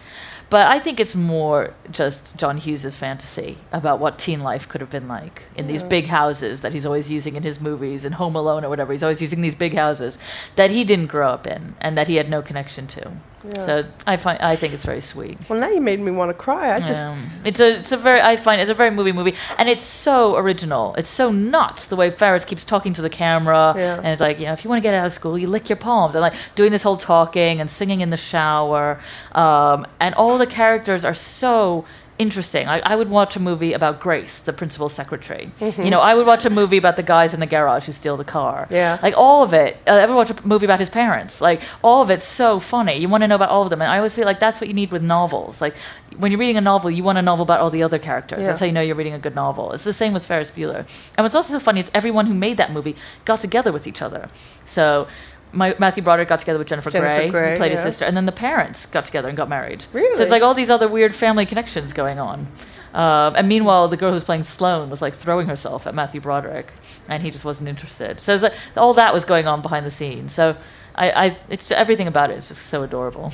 But I think it's more just John Hughes' fantasy about what teen life could have been like in these big houses that he's always using in his movies, in Home Alone or whatever. He's always using these big houses that he didn't grow up in and that he had no connection to. Yeah. So I find I think it's very sweet. Well, now you made me want to cry. I just it's a it's a very I find it's a very movie movie and it's so original. It's so nuts the way Ferris keeps talking to the camera Yeah. and it's like you know if you want to get out of school you lick your palms and like doing this whole talking and singing in the shower um, and all the characters are so interesting. Like I would watch a movie about Grace, the principal secretary. Mm-hmm. You know, I would watch a movie about the guys in the garage who steal the car. Yeah. Like all of it. I ever watch a movie about his parents? Like all of it's so funny. You want to know about all of them, and I always feel like that's what you need with novels. Like when you're reading a novel, you want a novel about all the other characters. Yeah. That's how you know you're reading a good novel. It's the same with Ferris Bueller. And what's also so funny is everyone who made that movie got together with each other. So. My, Matthew Broderick got together with Jennifer, Jennifer Grey, Grey, who played his sister, and then the parents got together and got married. Really? So it's like all these other weird family connections going on. Um, and meanwhile, the girl who was playing Sloane was like throwing herself at Matthew Broderick, and he just wasn't interested. So it's like, all that was going on behind the scenes. So I, I it's everything about it is just so adorable.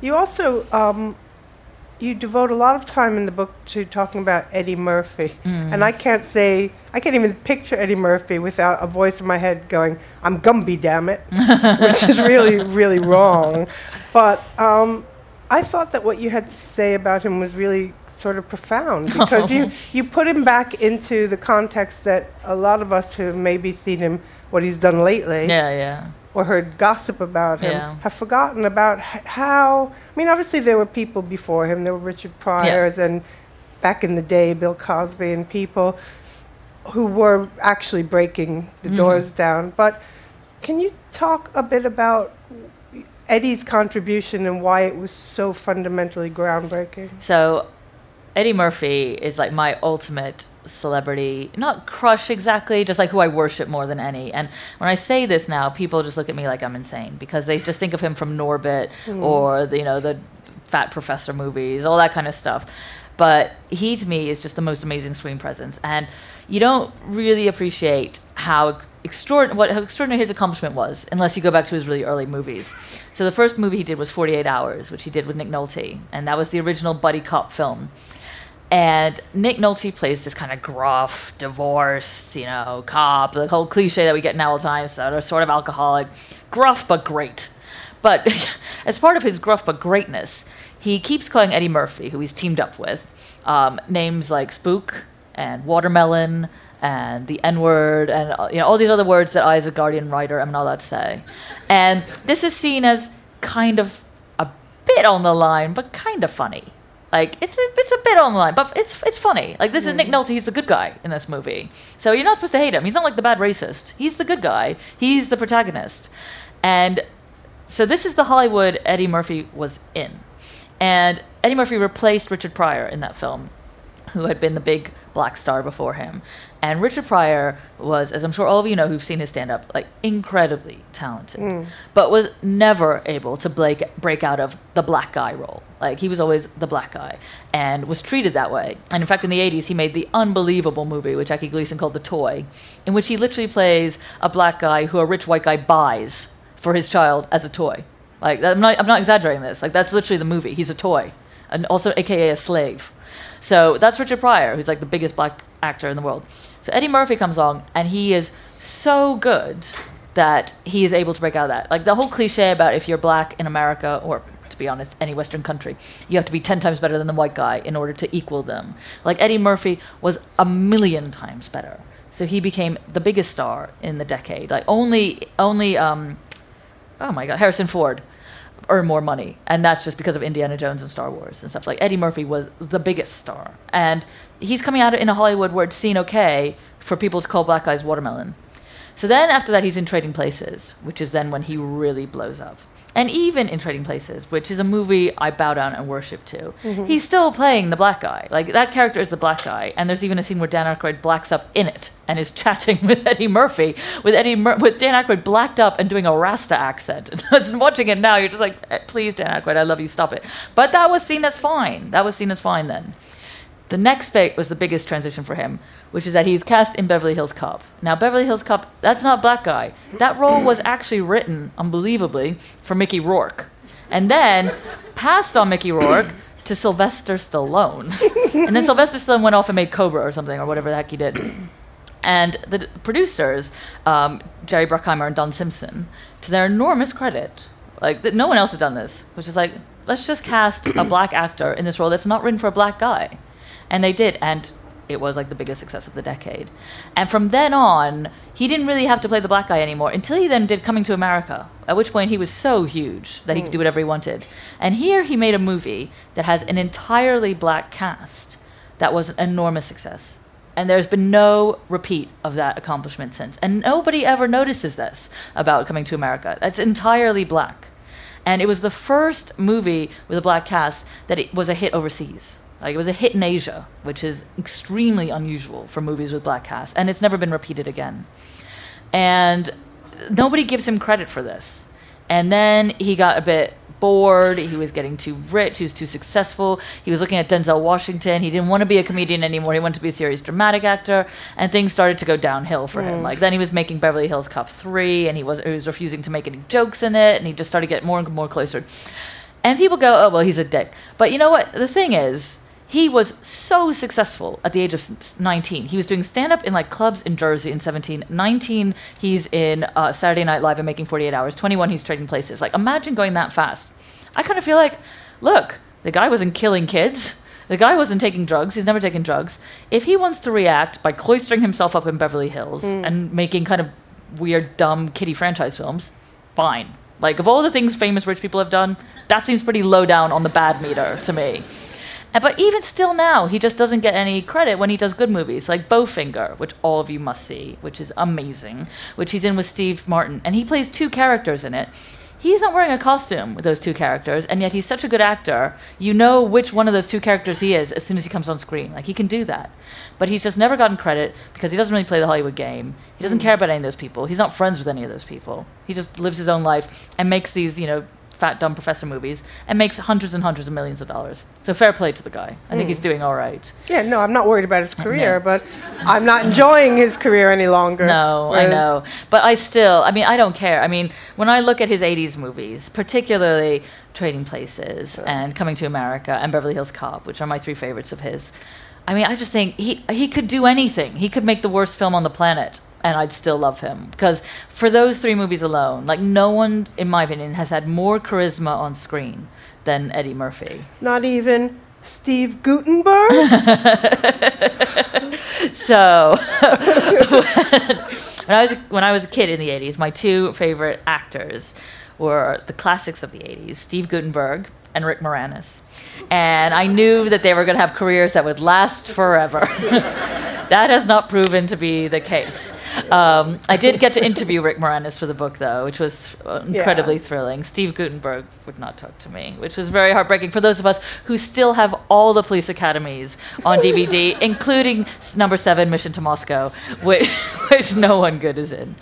You also um, you devote a lot of time in the book to talking about Eddie Murphy, and I can't say I can't even picture Eddie Murphy without a voice in my head going, "I'm Gumby, damn it," which is really really wrong. But um, I thought that what you had to say about him was really sort of profound because you you put him back into the context that a lot of us who have maybe seen him what he's done lately Yeah, yeah. Or heard gossip about him Yeah. have forgotten about h- how. I mean, obviously there were people before him. There were Richard Pryors and back in the day Bill Cosby and people who were actually breaking the mm-hmm. doors down. But can you talk a bit about Eddie's contribution and why it was so fundamentally groundbreaking? So Eddie Murphy is like my ultimate celebrity, not crush exactly, just like who I worship more than any. And when I say this now, people just look at me like I'm insane because they just think of him from Norbit hmm. or the, you know the Fat Professor movies, all that kind of stuff. But he to me is just the most amazing screen presence, and you don't really appreciate how extraordinary what how extraordinary his accomplishment was unless you go back to his really early movies. So the first movie he did was 48 Hours, which he did with Nick Nolte, and that was the original buddy cop film. And Nick Nolte plays this kind of gruff, divorced, you know, cop, the whole cliche that we get now all the time, so sort of alcoholic, gruff but great. But as part of his gruff but greatness, he keeps calling Eddie Murphy, who he's teamed up with, um, names like spook and watermelon and the N word and uh, you know all these other words that I, as a Guardian writer, am not allowed to say. And this is seen as kind of a bit on the line, but kind of funny. Like it's a, it's a bit on the line, but it's it's funny. Like this is Nick mm. Nolte; he's the good guy in this movie, so you're not supposed to hate him. He's not like the bad racist. He's the good guy. He's the protagonist, and so this is the Hollywood Eddie Murphy was in, and Eddie Murphy replaced Richard Pryor in that film, who had been the big black star before him. And Richard Pryor was, as I'm sure all of you know who've seen his stand up, like incredibly talented, mm. but was never able to break, break out of the black guy role. Like he was always the black guy and was treated that way. And in fact, in the 80s, he made the unbelievable movie with Jackie Gleason called The Toy, in which he literally plays a black guy who a rich white guy buys for his child as a toy. Like I'm not, I'm not exaggerating this. Like that's literally the movie. He's a toy, and also AKA a slave. So that's Richard Pryor, who's like the biggest black actor in the world. So Eddie Murphy comes along, and he is so good that he is able to break out of that. Like the whole cliche about if you're black in America, or to be honest, any Western country, you have to be 10 times better than the white guy in order to equal them. Like Eddie Murphy was a million times better. So he became the biggest star in the decade. Like only, only, um, oh my God, Harrison Ford earned more money, and that's just because of Indiana Jones and Star Wars and stuff. Like Eddie Murphy was the biggest star, and he's coming out in a Hollywood where it's seen okay for people to call black guys watermelon. So then after that, he's in Trading Places, which is then when he really blows up. And even in Trading Places, which is a movie I bow down and worship to, he's still playing the black guy. Like that character is the black guy, and there's even a scene where Dan Aykroyd blacks up in it and is chatting with Eddie Murphy, with Eddie Mur- with Dan Aykroyd blacked up and doing a Rasta accent. And watching it now, you're just like, "Eh, please, Dan Aykroyd, I love you, stop it. But that was seen as fine. That was seen as fine then. The next bit was the biggest transition for him, which is that he's cast in Beverly Hills Cop. Now, Beverly Hills Cop, that's not black guy. That role was actually written, unbelievably, for Mickey Rourke, and then passed on Mickey Rourke to Sylvester Stallone. and then Sylvester Stallone went off and made Cobra or something, or whatever the heck he did. And the producers, um, Jerry Bruckheimer and Don Simpson, to their enormous credit, like no one else had done this, which is like, let's just cast a black actor in this role that's not written for a black guy. And they did, and it was like the biggest success of the decade. And from then on, he didn't really have to play the black guy anymore until he then did Coming to America, at which point he was so huge that he could do mm. whatever he wanted. And here he made a movie that has an entirely black cast that was an enormous success. And there's been no repeat of that accomplishment since. And nobody ever notices this about Coming to America. It's entirely black. And it was the first movie with a black cast that it was a hit overseas. Like it was a hit in Asia, which is extremely unusual for movies with black cast, and it's never been repeated again. And nobody gives him credit for this. And then he got a bit bored. He was getting too rich. He was too successful. He was looking at Denzel Washington. He didn't want to be a comedian anymore. He wanted to be a serious dramatic actor. And things started to go downhill for him. Mm. Like then he was making Beverly Hills Cop 3 and he was, he was refusing to make any jokes in it. And he just started to get more and more closer. And people go, oh, well, he's a dick. But you know what? The thing is, he was so successful at the age of 19. He was doing stand up in like clubs in Jersey in 17. 19, he's in uh, Saturday Night Live and making 48 hours. 21, he's trading places. Like, imagine going that fast. I kind of feel like, look, the guy wasn't killing kids. The guy wasn't taking drugs. He's never taken drugs. If he wants to react by cloistering himself up in Beverly Hills and making kind of weird, dumb kitty franchise films, fine. Like, of all the things famous rich people have done, that seems pretty low down on the bad meter to me. But even still now, he just doesn't get any credit when he does good movies like Bowfinger, which all of you must see, which is amazing, which he's in with Steve Martin. And he plays two characters in it. He's not wearing a costume with those two characters, and yet he's such a good actor. You know which one of those two characters he is as soon as he comes on screen. Like, he can do that. But he's just never gotten credit because he doesn't really play the Hollywood game. He doesn't hmm. care about any of those people. He's not friends with any of those people. He just lives his own life and makes these, you know, fat dumb professor movies and makes hundreds and hundreds of millions of dollars. So fair play to the guy. I think he's hmm. doing all right. Yeah, no, I'm not worried about his career, but I'm not enjoying his career any longer. No, I know. But I still, I mean, I don't care. I mean, when I look at his 80s movies, particularly Trading Places and Coming to America and Beverly Hills Cop, which are my three favorites of his, I mean, I just think he, he could do anything. He could make the worst film on the planet. And I'd still love him because for those three movies alone, like no one, in my opinion, has had more charisma on screen than Eddie Murphy. Not even Steve Guttenberg? So when I was when I was a kid in the '80s, my two favorite actors were the classics of the '80s: Steve Guttenberg and Rick Moranis. And I knew that they were going to have careers that would last forever. that has not proven to be the case. Um, I did get to interview Rick Moranis for the book, though, which was uh, incredibly Yeah. thrilling. Steve Guttenberg would not talk to me, which was very heartbreaking for those of us who still have all the police academies on DVD, including s- number seven, Mission to Moscow, which, which no one good is in.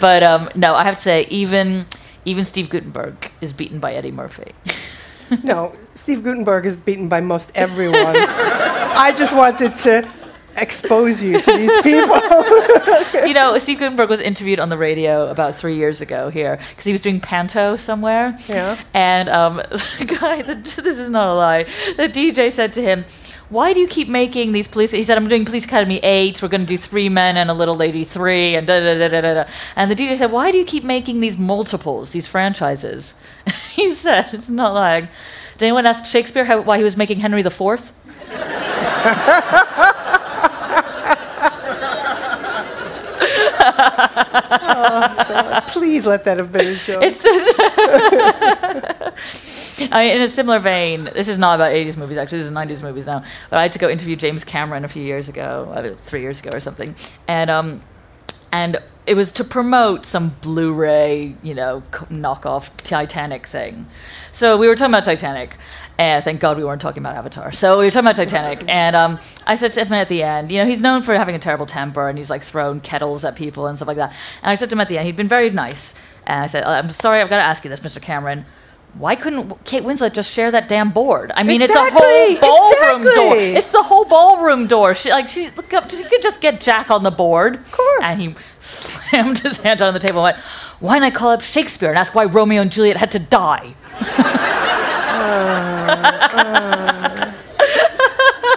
But um, no, I have to say, even even Steve Guttenberg is beaten by Eddie Murphy. No, Steve Guttenberg is beaten by most everyone. I just wanted to expose you to these people. you know, Steve Guttenberg was interviewed on the radio about three years ago here because he was doing panto somewhere. Yeah. And um, the guy, the, this is not a lie, the DJ said to him, why do you keep making these police? He said, I'm doing Police Academy 8, we're going to do Three Men and a Little Lady 3, and da da da da da. da." And the DJ said, Why do you keep making these multiples, these franchises? he said, It's not lying. Did anyone ask Shakespeare how, why he was making Henry IV? Oh, Please let that have been a joke. It's just I mean, in a similar vein, this is not about 80s movies, actually, this is 90s movies now. But I had to go interview James Cameron a few years ago, uh, three years ago or something. And, um, and it was to promote some Blu ray, you know, knockoff Titanic thing. So we were talking about Titanic. And thank God we weren't talking about Avatar. So we were talking about Titanic. And um, I said to him at the end, you know, he's known for having a terrible temper and he's like thrown kettles at people and stuff like that. And I said to him at the end, he'd been very nice. And I said, I'm sorry, I've got to ask you this, Mr. Cameron. Why couldn't Kate Winslet just share that damn board? I mean, it's a whole ballroom door. It's the whole ballroom door. She like she look up. She could just get Jack on the board. Of course. And he slammed his hand on the table and went, "Why not call up Shakespeare and ask why Romeo and Juliet had to die?" Uh, uh.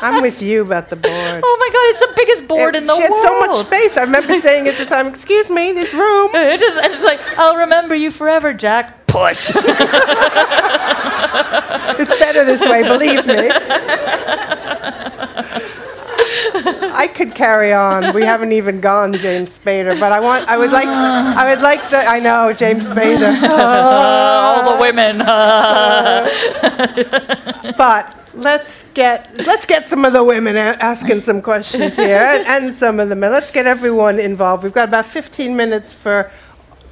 I'm with you about the board. Oh my God! It's the biggest board It- in the world. she had so much space. I remember saying at the time, "Excuse me, this room." It just, and it's like, I'll remember you forever, Jack. Push. It's better this way, believe me. I could carry on. We haven't even gone James Spader, but I want. I would like. I would like the. I know James Spader, All the women. but let's get let's get some of the women a- asking some questions here, and, and some of the men. Let's get everyone involved. We've got about 15 minutes for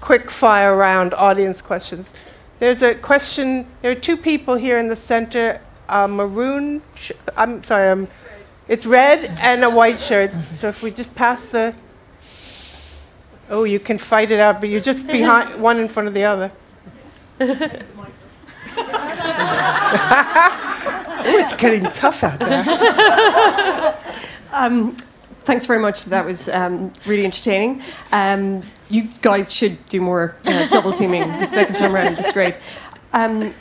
quick fire round audience questions. There's a question. There are two people here in the center. A maroon. Sh- I'm sorry. Um, it's red and a white shirt. So if we just pass the. Oh, you can fight it out, but you're just behind one in front of the other. oh, it's getting tough out there. Um, thanks very much. That was um, really entertaining. Um, you guys should do more uh, double teaming the second time around. It's great. Um,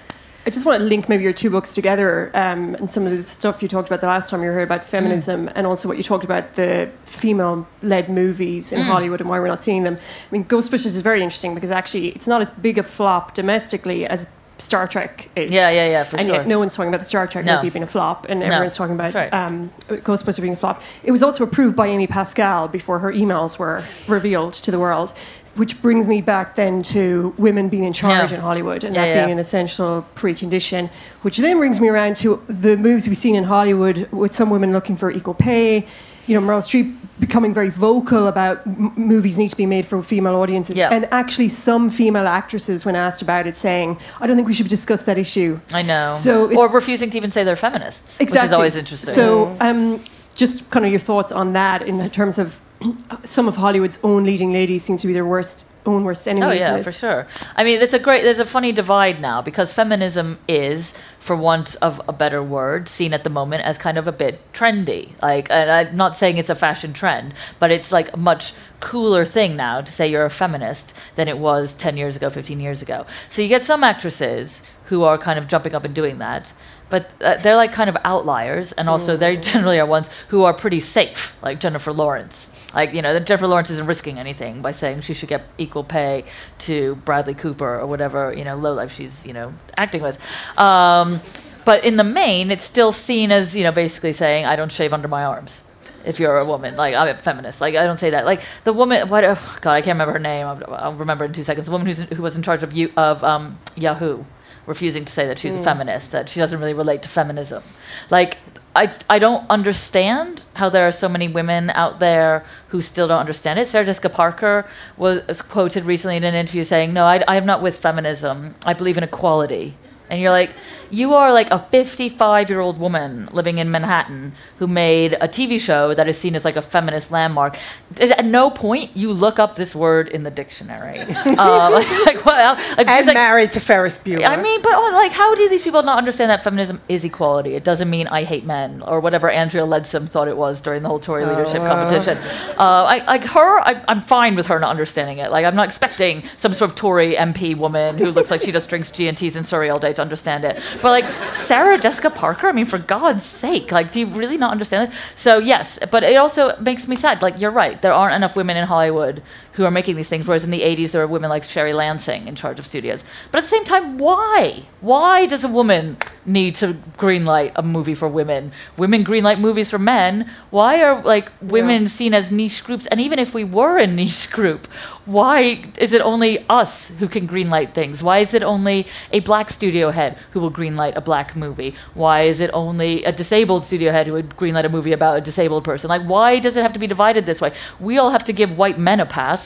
I just want to link maybe your two books together um, and some of the stuff you talked about the last time you were here about feminism and also what you talked about the female led movies in Hollywood and why we're not seeing them. I mean, Ghostbusters is very interesting because actually it's not as big a flop domestically as Star Trek is. Yeah, yeah, yeah, for and sure. yet no one's talking about the Star Trek No. movie being a flop and everyone's talking about right. um, Ghostbusters being a flop. It was also approved by Amy Pascal before her emails were revealed to the world, which brings me back then to women being in charge Yeah. in Hollywood and Yeah, that yeah. being an essential precondition, which then brings me around to the moves we've seen in Hollywood with some women looking for equal pay. You know, Meryl Streep becoming very vocal about m- movies need to be made for female audiences, Yeah. and actually some female actresses, when asked about it, saying, "I don't think we should discuss that issue." I know. So or refusing to even say they're feminists, which is always interesting. So, um, just kind of your thoughts on that in terms of some of Hollywood's own leading ladies seem to be their worst own worst enemies. Oh yeah, for sure. I mean, there's a great, there's a funny divide now because feminism is, for want of a better word, seen at the moment as kind of a bit trendy. Like, and I'm not saying it's a fashion trend, but it's like a much cooler thing now to say you're a feminist than it was 10 years ago, 15 years ago. So you get some actresses who are kind of jumping up and doing that. But uh, they're like kind of outliers, and also they generally are ones who are pretty safe, like Jennifer Lawrence. Like, you know, that Jennifer Lawrence isn't risking anything by saying she should get equal pay to Bradley Cooper or whatever, you know, lowlife she's, you know, acting with. Um, but in the main, it's still seen as, you know, basically saying, I don't shave under my arms. If you're a woman, like I'm a feminist, like I don't say that. Like the woman, what? Oh, God, I can't remember her name. I'll, I'll remember in two seconds. The woman who's, who was in charge of you of um, Yahoo, refusing to say that she's a hmm. feminist, that she doesn't really relate to feminism. Like I, I don't understand how there are so many women out there who still don't understand it. Sarah Jessica Parker was quoted recently in an interview saying, "No, I, I am not with feminism. I believe in equality." And you're like, you are like a 55 year old woman living in Manhattan who made a TV show that is seen as like a feminist landmark. At no point you look up this word in the dictionary. uh, like, like, what? Like, And like- married to Ferris Bueller. I mean, but oh, like, how do these people not understand that feminism is equality? It doesn't mean I hate men or whatever Andrea Leadsom thought it was during the whole Tory leadership competition. Uh, I, like her, I, I'm fine with her not understanding it. Like, I'm not expecting some sort of Tory MP woman who looks like she just drinks G and T's in Surrey all day to understand it. But like Sarah Jessica Parker, I mean, for God's sake, like, do you really not understand this? So yes, but it also makes me sad. Like, you're right. There aren't enough women in Hollywood who are making these things. Whereas in the 80s, there were women like Sherry Lansing in charge of studios. But at the same time, why? Why does a woman need to greenlight a movie for women? Women greenlight movies for men. Why are like women seen as niche groups? And even if we were a niche group, why is it only us who can greenlight things? Why is it only a black studio head who will greenlight a black movie? Why is it only a disabled studio head who would greenlight a movie about a disabled person? Like, why does it have to be divided this way? We all have to give white men a pass.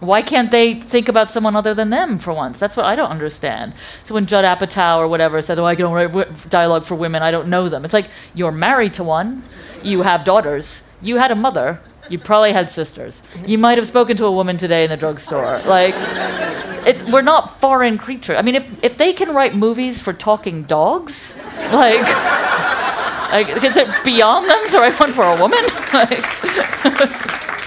Why can't they think about someone other than them for once? That's what I don't understand. So when Judd Apatow or whatever said, "Oh, I can write dialogue for women," I don't know them. It's like you're married to one, you have daughters, you had a mother, you probably had sisters, you might have spoken to a woman today in the drugstore. Like, it's we're not foreign creatures. I mean, if if they can write movies for talking dogs, like. Like, is it beyond them to write one for a woman? Like,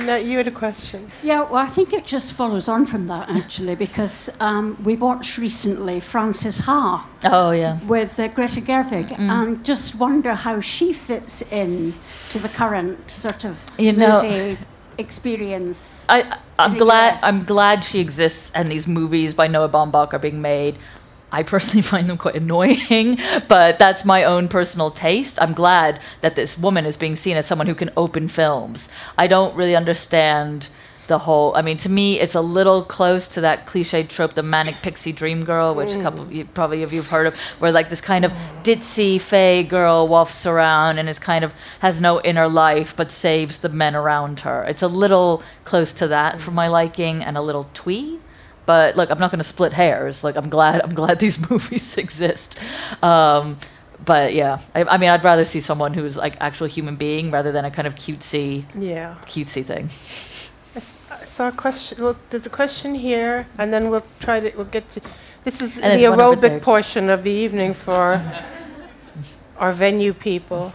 No, you had a question. Yeah, well, I think it just follows on from that actually, because um, we watched recently Frances Ha oh yeah. with uh, Greta Gerwig, Mm. and just wonder how she fits in to the current sort of You know- movie experience. I, I'm glad. US. I'm glad she exists, and these movies by Noah Baumbach are being made. I personally find them quite annoying, but that's my own personal taste. I'm glad that this woman is being seen as someone who can open films. I don't really understand the whole. I mean, to me, it's a little close to that cliche trope, the manic pixie dream girl, which a couple, of you, probably of you've heard of, where like this kind of ditzy fey girl wafts around and is kind of has no inner life but saves the men around her. It's a little close to that for my liking, and a little twee. But look, I'm not going to split hairs. Like I'm glad I'm glad these movies exist. Um, but yeah, I, I mean, I'd rather see someone who's like actual human being rather than a kind of cutesy Yeah. cutesy thing. I saw a question. Well, there's a question here, and then we'll try to. We'll get to. This is And the aerobic portion of the evening for our venue people.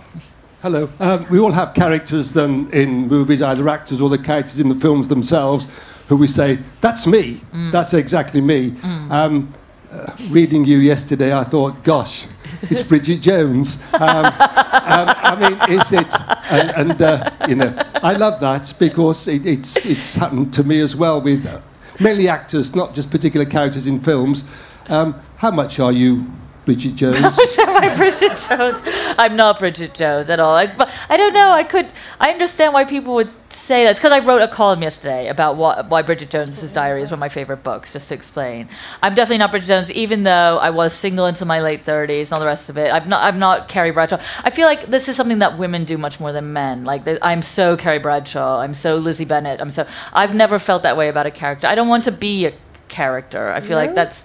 Hello. Um, we all have characters then in movies, either actors or the characters in the films themselves, who we say, "That's me. That's exactly me." Um, uh, reading you yesterday, I thought, "Gosh, it's Bridget Jones." Um, um, I mean, is it? And, and uh, you know, I love that because it, it's it's happened to me as well with uh, mainly actors, not just particular characters in films. Um, how much are you, Bridget Jones? Am I Bridget Jones? I'm not Bridget Jones at all. I, but I don't know. I could. I understand why people would say that. It's because I wrote a column yesterday about why, why Bridget Jones's Diary is one of my favorite books. Just to explain, I'm definitely not Bridget Jones, even though I was single into my late 30s and all the rest of it. I'm not. I'm not Carrie Bradshaw. I feel like this is something that women do much more than men. Like I'm so Carrie Bradshaw. I'm so Lucy Bennett. I'm so. I've never felt that way about a character. I don't want to be a character. I feel like that's.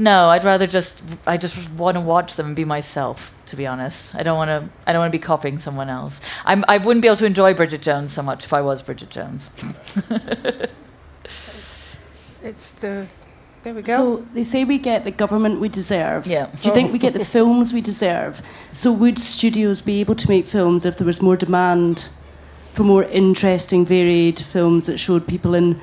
No, I'd rather just I just want to watch them and be myself. To be honest, I don't want to. I don't want to be copying someone else. I'm. I wouldn't be able to enjoy Bridget Jones so much if I was Bridget Jones. It's the. There we go. So they say we get the government we deserve. Yeah. Do you think we get the films we deserve? So would studios be able to make films if there was more demand for more interesting, varied films that showed people in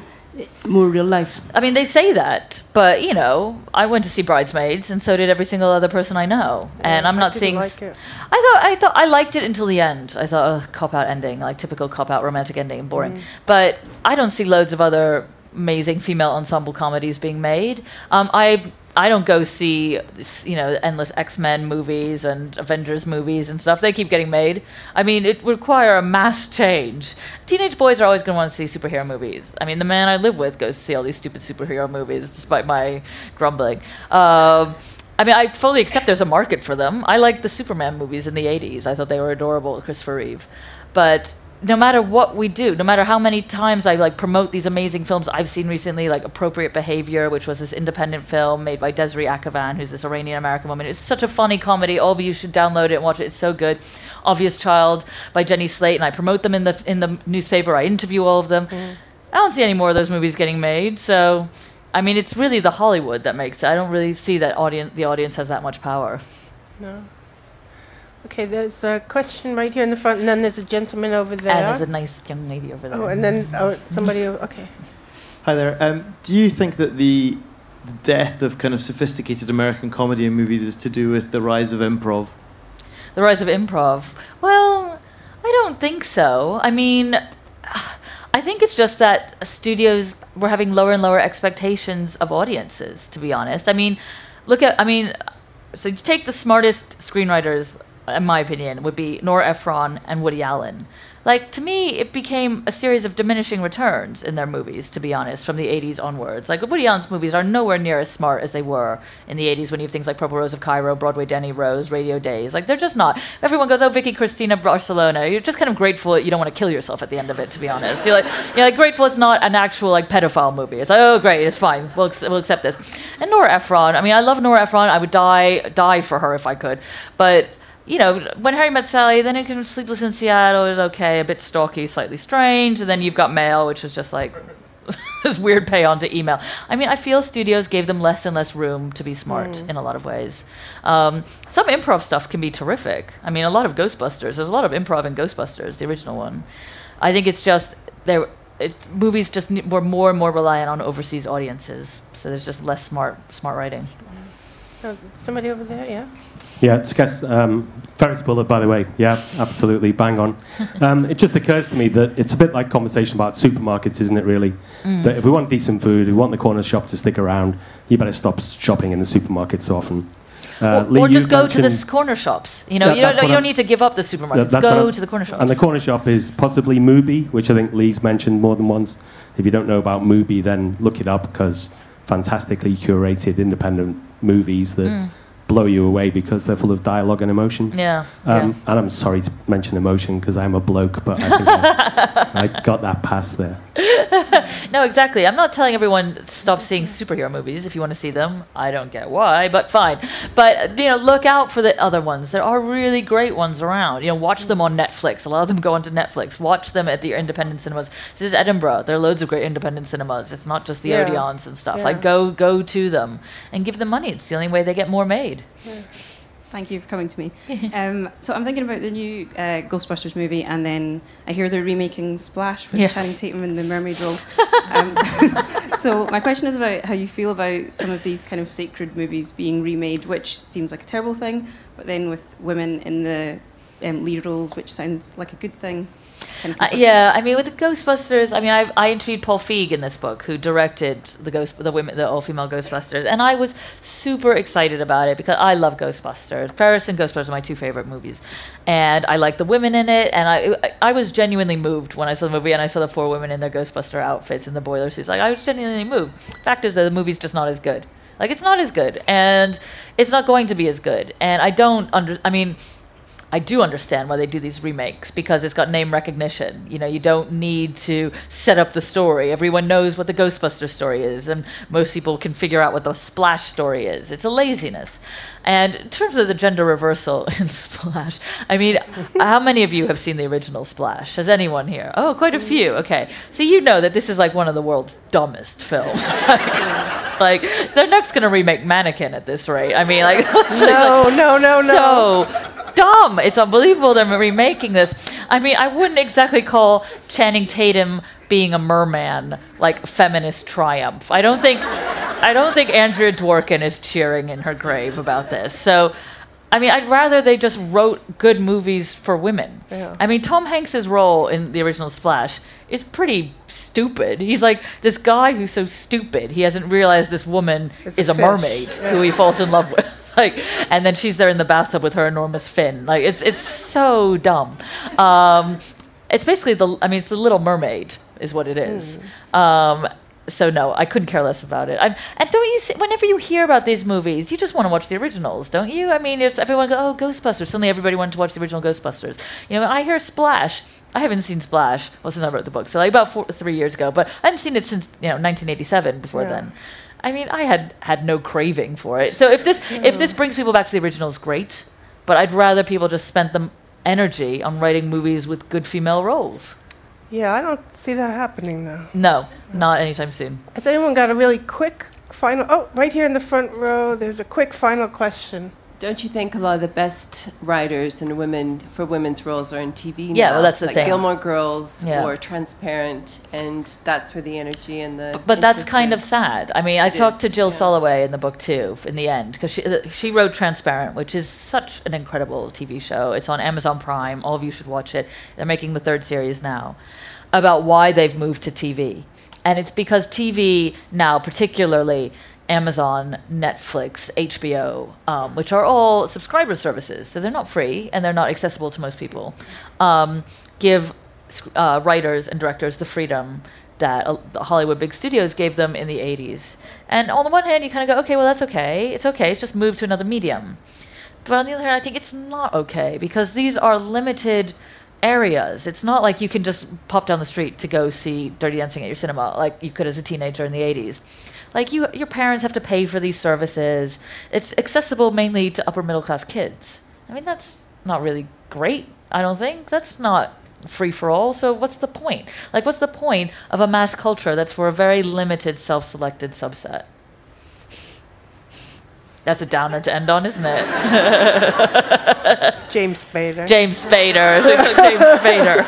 more real life? I mean, they say that, but you know, I went to see Bridesmaids, and so did every single other person I know. and I'm I not didn't seeing. like it. I thought I thought I liked it until the end. I thought, oh, cop out ending, like typical cop out romantic ending, and boring. But I don't see loads of other amazing female ensemble comedies being made. Um, I I don't go see you know endless X Men movies and Avengers movies and stuff. They keep getting made. I mean, it would require a mass change. Teenage boys are always going to want to see superhero movies. I mean, the man I live with goes to see all these stupid superhero movies, despite my grumbling. Um I mean, I fully accept there's a market for them. I liked the Superman movies in the 80s. I thought they were adorable Christopher Reeve. But no matter what we do, no matter how many times I like promote these amazing films I've seen recently, like Appropriate Behavior, which was this independent film made by Desiree Akhavan, who's this Iranian American woman. It's such a funny comedy. All of you should download it and watch it. It's so good. Obvious Child by Jenny Slate, and I promote them in the in the newspaper. I interview all of them. Mm. I don't see any more of those movies getting made. So, I mean, it's really the Hollywood that makes it. I don't really see that audience. The audience has that much power. No. Okay, there's a question right here in the front, and then there's a gentleman over there. And there's a nice young lady over there. oh, and then oh, somebody. Okay. Hi there. Um, do you think that the the death of kind of sophisticated American comedy in movies is to do with the rise of improv? The rise of improv. Well, I don't think so. I mean, I think it's just that studios were having lower and lower expectations of audiences, to be honest. I mean, look at, I mean, so you take the smartest screenwriters, in my opinion, would be Nora Ephron and Woody Allen. Like, to me, it became a series of diminishing returns in their movies, to be honest, from the 80s onwards. Like, Woody Allen's movies are nowhere near as smart as they were in the 80s when you have things like Purple Rose of Cairo, Broadway Danny Rose, Radio Days. Like, they're just not. Everyone goes, oh, Vicky Cristina Barcelona. You're just kind of grateful that you don't want to kill yourself at the end of it, to be honest. You're like, you're like grateful it's not an actual, like, pedophile movie. It's like, oh, great, it's fine. We'll, we'll accept this. And Nora Ephron, I mean, I love Nora Ephron. I would die, die for her if I could. But you know, when Harry met Sally, then it can Sleepless in Seattle is okay, a bit stalky, slightly strange, and then you've got Mail, which was just like this weird pay on to email. I mean, I feel studios gave them less and less room to be smart in a lot of ways. Um, some improv stuff can be terrific. I mean, a lot of Ghostbusters. There's a lot of improv in Ghostbusters, the original one. I think it's just there. It, movies just were more and more reliant on overseas audiences, so there's just less smart smart writing. Oh, somebody over there, yeah. Yeah, it's guess, um, Ferris Bueller, by the way. Yeah, absolutely, bang on. Um, it just occurs to me that it's a bit like conversation about supermarkets, isn't it? Really, that if we want decent food, we want the corner shop to stick around. You better stop shopping in the supermarket so often. Uh, or Lee, or just go to the corner shops. You know, That- you don't, you don't need to give up the supermarkets. That- go to the corner shops. And the corner shop is possibly Mubi, which I think Lee's mentioned more than once. If you don't know about Mubi, then look it up because fantastically curated independent movies that blow you away because they're full of dialogue and emotion. Mm. yeah. Um, And I'm sorry to mention emotion because I'm a bloke, but I I, I got that pass there. Yeah. no, exactly. I'm not telling everyone stop seeing superhero movies if you want to see them. I don't get why, but fine. But you know, look out for the other ones. There are really great ones around. You know, watch them on Netflix. A lot of them go onto Netflix. Watch them at the independent cinemas. This is Edinburgh. There are loads of great independent cinemas. It's not just the Yeah. Odeons and stuff. Yeah. Like go go to them and give them money. It's the only way they get more made. Thank you for coming to me. Um, so I'm thinking about the new uh, Ghostbusters movie, and then I hear they're remaking Splash with Yeah. Channing Tatum in the mermaid role. Um, so my question is about how you feel about some of these kind of sacred movies being remade, which seems like a terrible thing, but then with women in the um, lead roles, which sounds like a good thing. Uh, yeah, I mean, with the Ghostbusters, I mean, I, I interviewed Paul Feig in this book, who directed the ghost, the women, the all-female Ghostbusters, and I was super excited about it because I love Ghostbusters. Ferris and Ghostbusters are my two favorite movies, and I like the women in it, and I I was genuinely moved when I saw the movie and I saw the four women in their Ghostbuster outfits and the boiler suits. Like, I was genuinely moved. Fact is that the movie's just not as good. Like, it's not as good, and it's not going to be as good. And I don't under. I mean. I do understand why they do these remakes because it's got name recognition. You know, you don't need to set up the story. Everyone knows what the Ghostbuster story is, and most people can figure out what the Splash story is. It's a laziness. And in terms of the gender reversal in Splash, I mean, how many of you have seen the original Splash? Has anyone here? Oh, quite a few. Okay. So you know that this is like one of the world's dumbest films. like, they're next going to remake Mannequin at this rate. I mean, like, No, like, no, no, no. so dumb. It's unbelievable they're remaking this. I mean, I wouldn't exactly call Channing Tatum being a merman like feminist triumph. I don't think I don't think Andrea Dworkin is cheering in her grave about this. So I mean, I'd rather they just wrote good movies for women. Yeah. I mean, Tom Hanks's role in the original Splash is pretty stupid. He's like this guy who's so stupid he hasn't realized this woman It's is a fish. mermaid who he falls in love with. Like, and then she's there in the bathtub with her enormous fin. Like, it's it's so dumb. Um, it's basically the. I mean, it's the Little Mermaid is what it is. Um, so no, I couldn't care less about it. I'm, and don't you see, whenever you hear about these movies, you just want to watch the originals, don't you? I mean, it's everyone go, oh, Ghostbusters. Suddenly, everybody wanted to watch the original Ghostbusters. You know, I hear Splash. I haven't seen Splash. Well, since I wrote the book, so like about four, three years ago. But I haven't seen it since you know 1987. Before Yeah. then, I mean, I had had no craving for it. So if this if hmm. this brings people back to the originals, great. But I'd rather people just spent the energy on writing movies with good female roles. Yeah, I don't see that happening though. No, not anytime soon. Has anyone got a really quick final? Oh, right here in the front row, there's a quick final question. Don't you think a lot of the best writers and women for women's roles are in TV Yeah, now? well, that's the like thing. Gilmore Girls Yeah. or Transparent, and that's where the energy and the. But that's interest kind of sad. I mean, I talked to Jill yeah. Soloway in the book too, in the end, because she uh, she wrote Transparent, which is such an incredible TV show. It's on Amazon Prime. All of you should watch it. They're making the third series now, about why they've moved to TV, and it's because TV now, particularly Amazon, Netflix, HBO, um, which are all subscriber services, so they're not free and they're not accessible to most people, um, give uh, writers and directors the freedom that uh, the Hollywood big studios gave them in the 80s. And on the one hand, you kind of go, okay, well, that's okay. It's okay. It's just moved to another medium. But on the other hand, I think it's not okay because these are limited areas. It's not like you can just pop down the street to go see Dirty Dancing at your cinema like you could as a teenager in the 80s. Like you, your parents have to pay for these services. It's accessible mainly to upper middle class kids. I mean, that's not really great. I don't think that's not free for all. So what's the point? Like, what's the point of a mass culture that's for a very limited, self-selected subset? That's a downer to end on, isn't it? James Spader. James Spader. James Spader.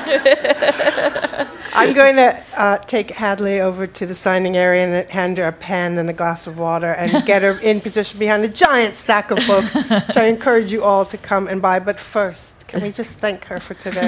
I'm going to uh, take Hadley over to the signing area and hand her a pen and a glass of water and get her in position behind a giant stack of books, which I encourage you all to come and buy. But first, can we just thank her for today?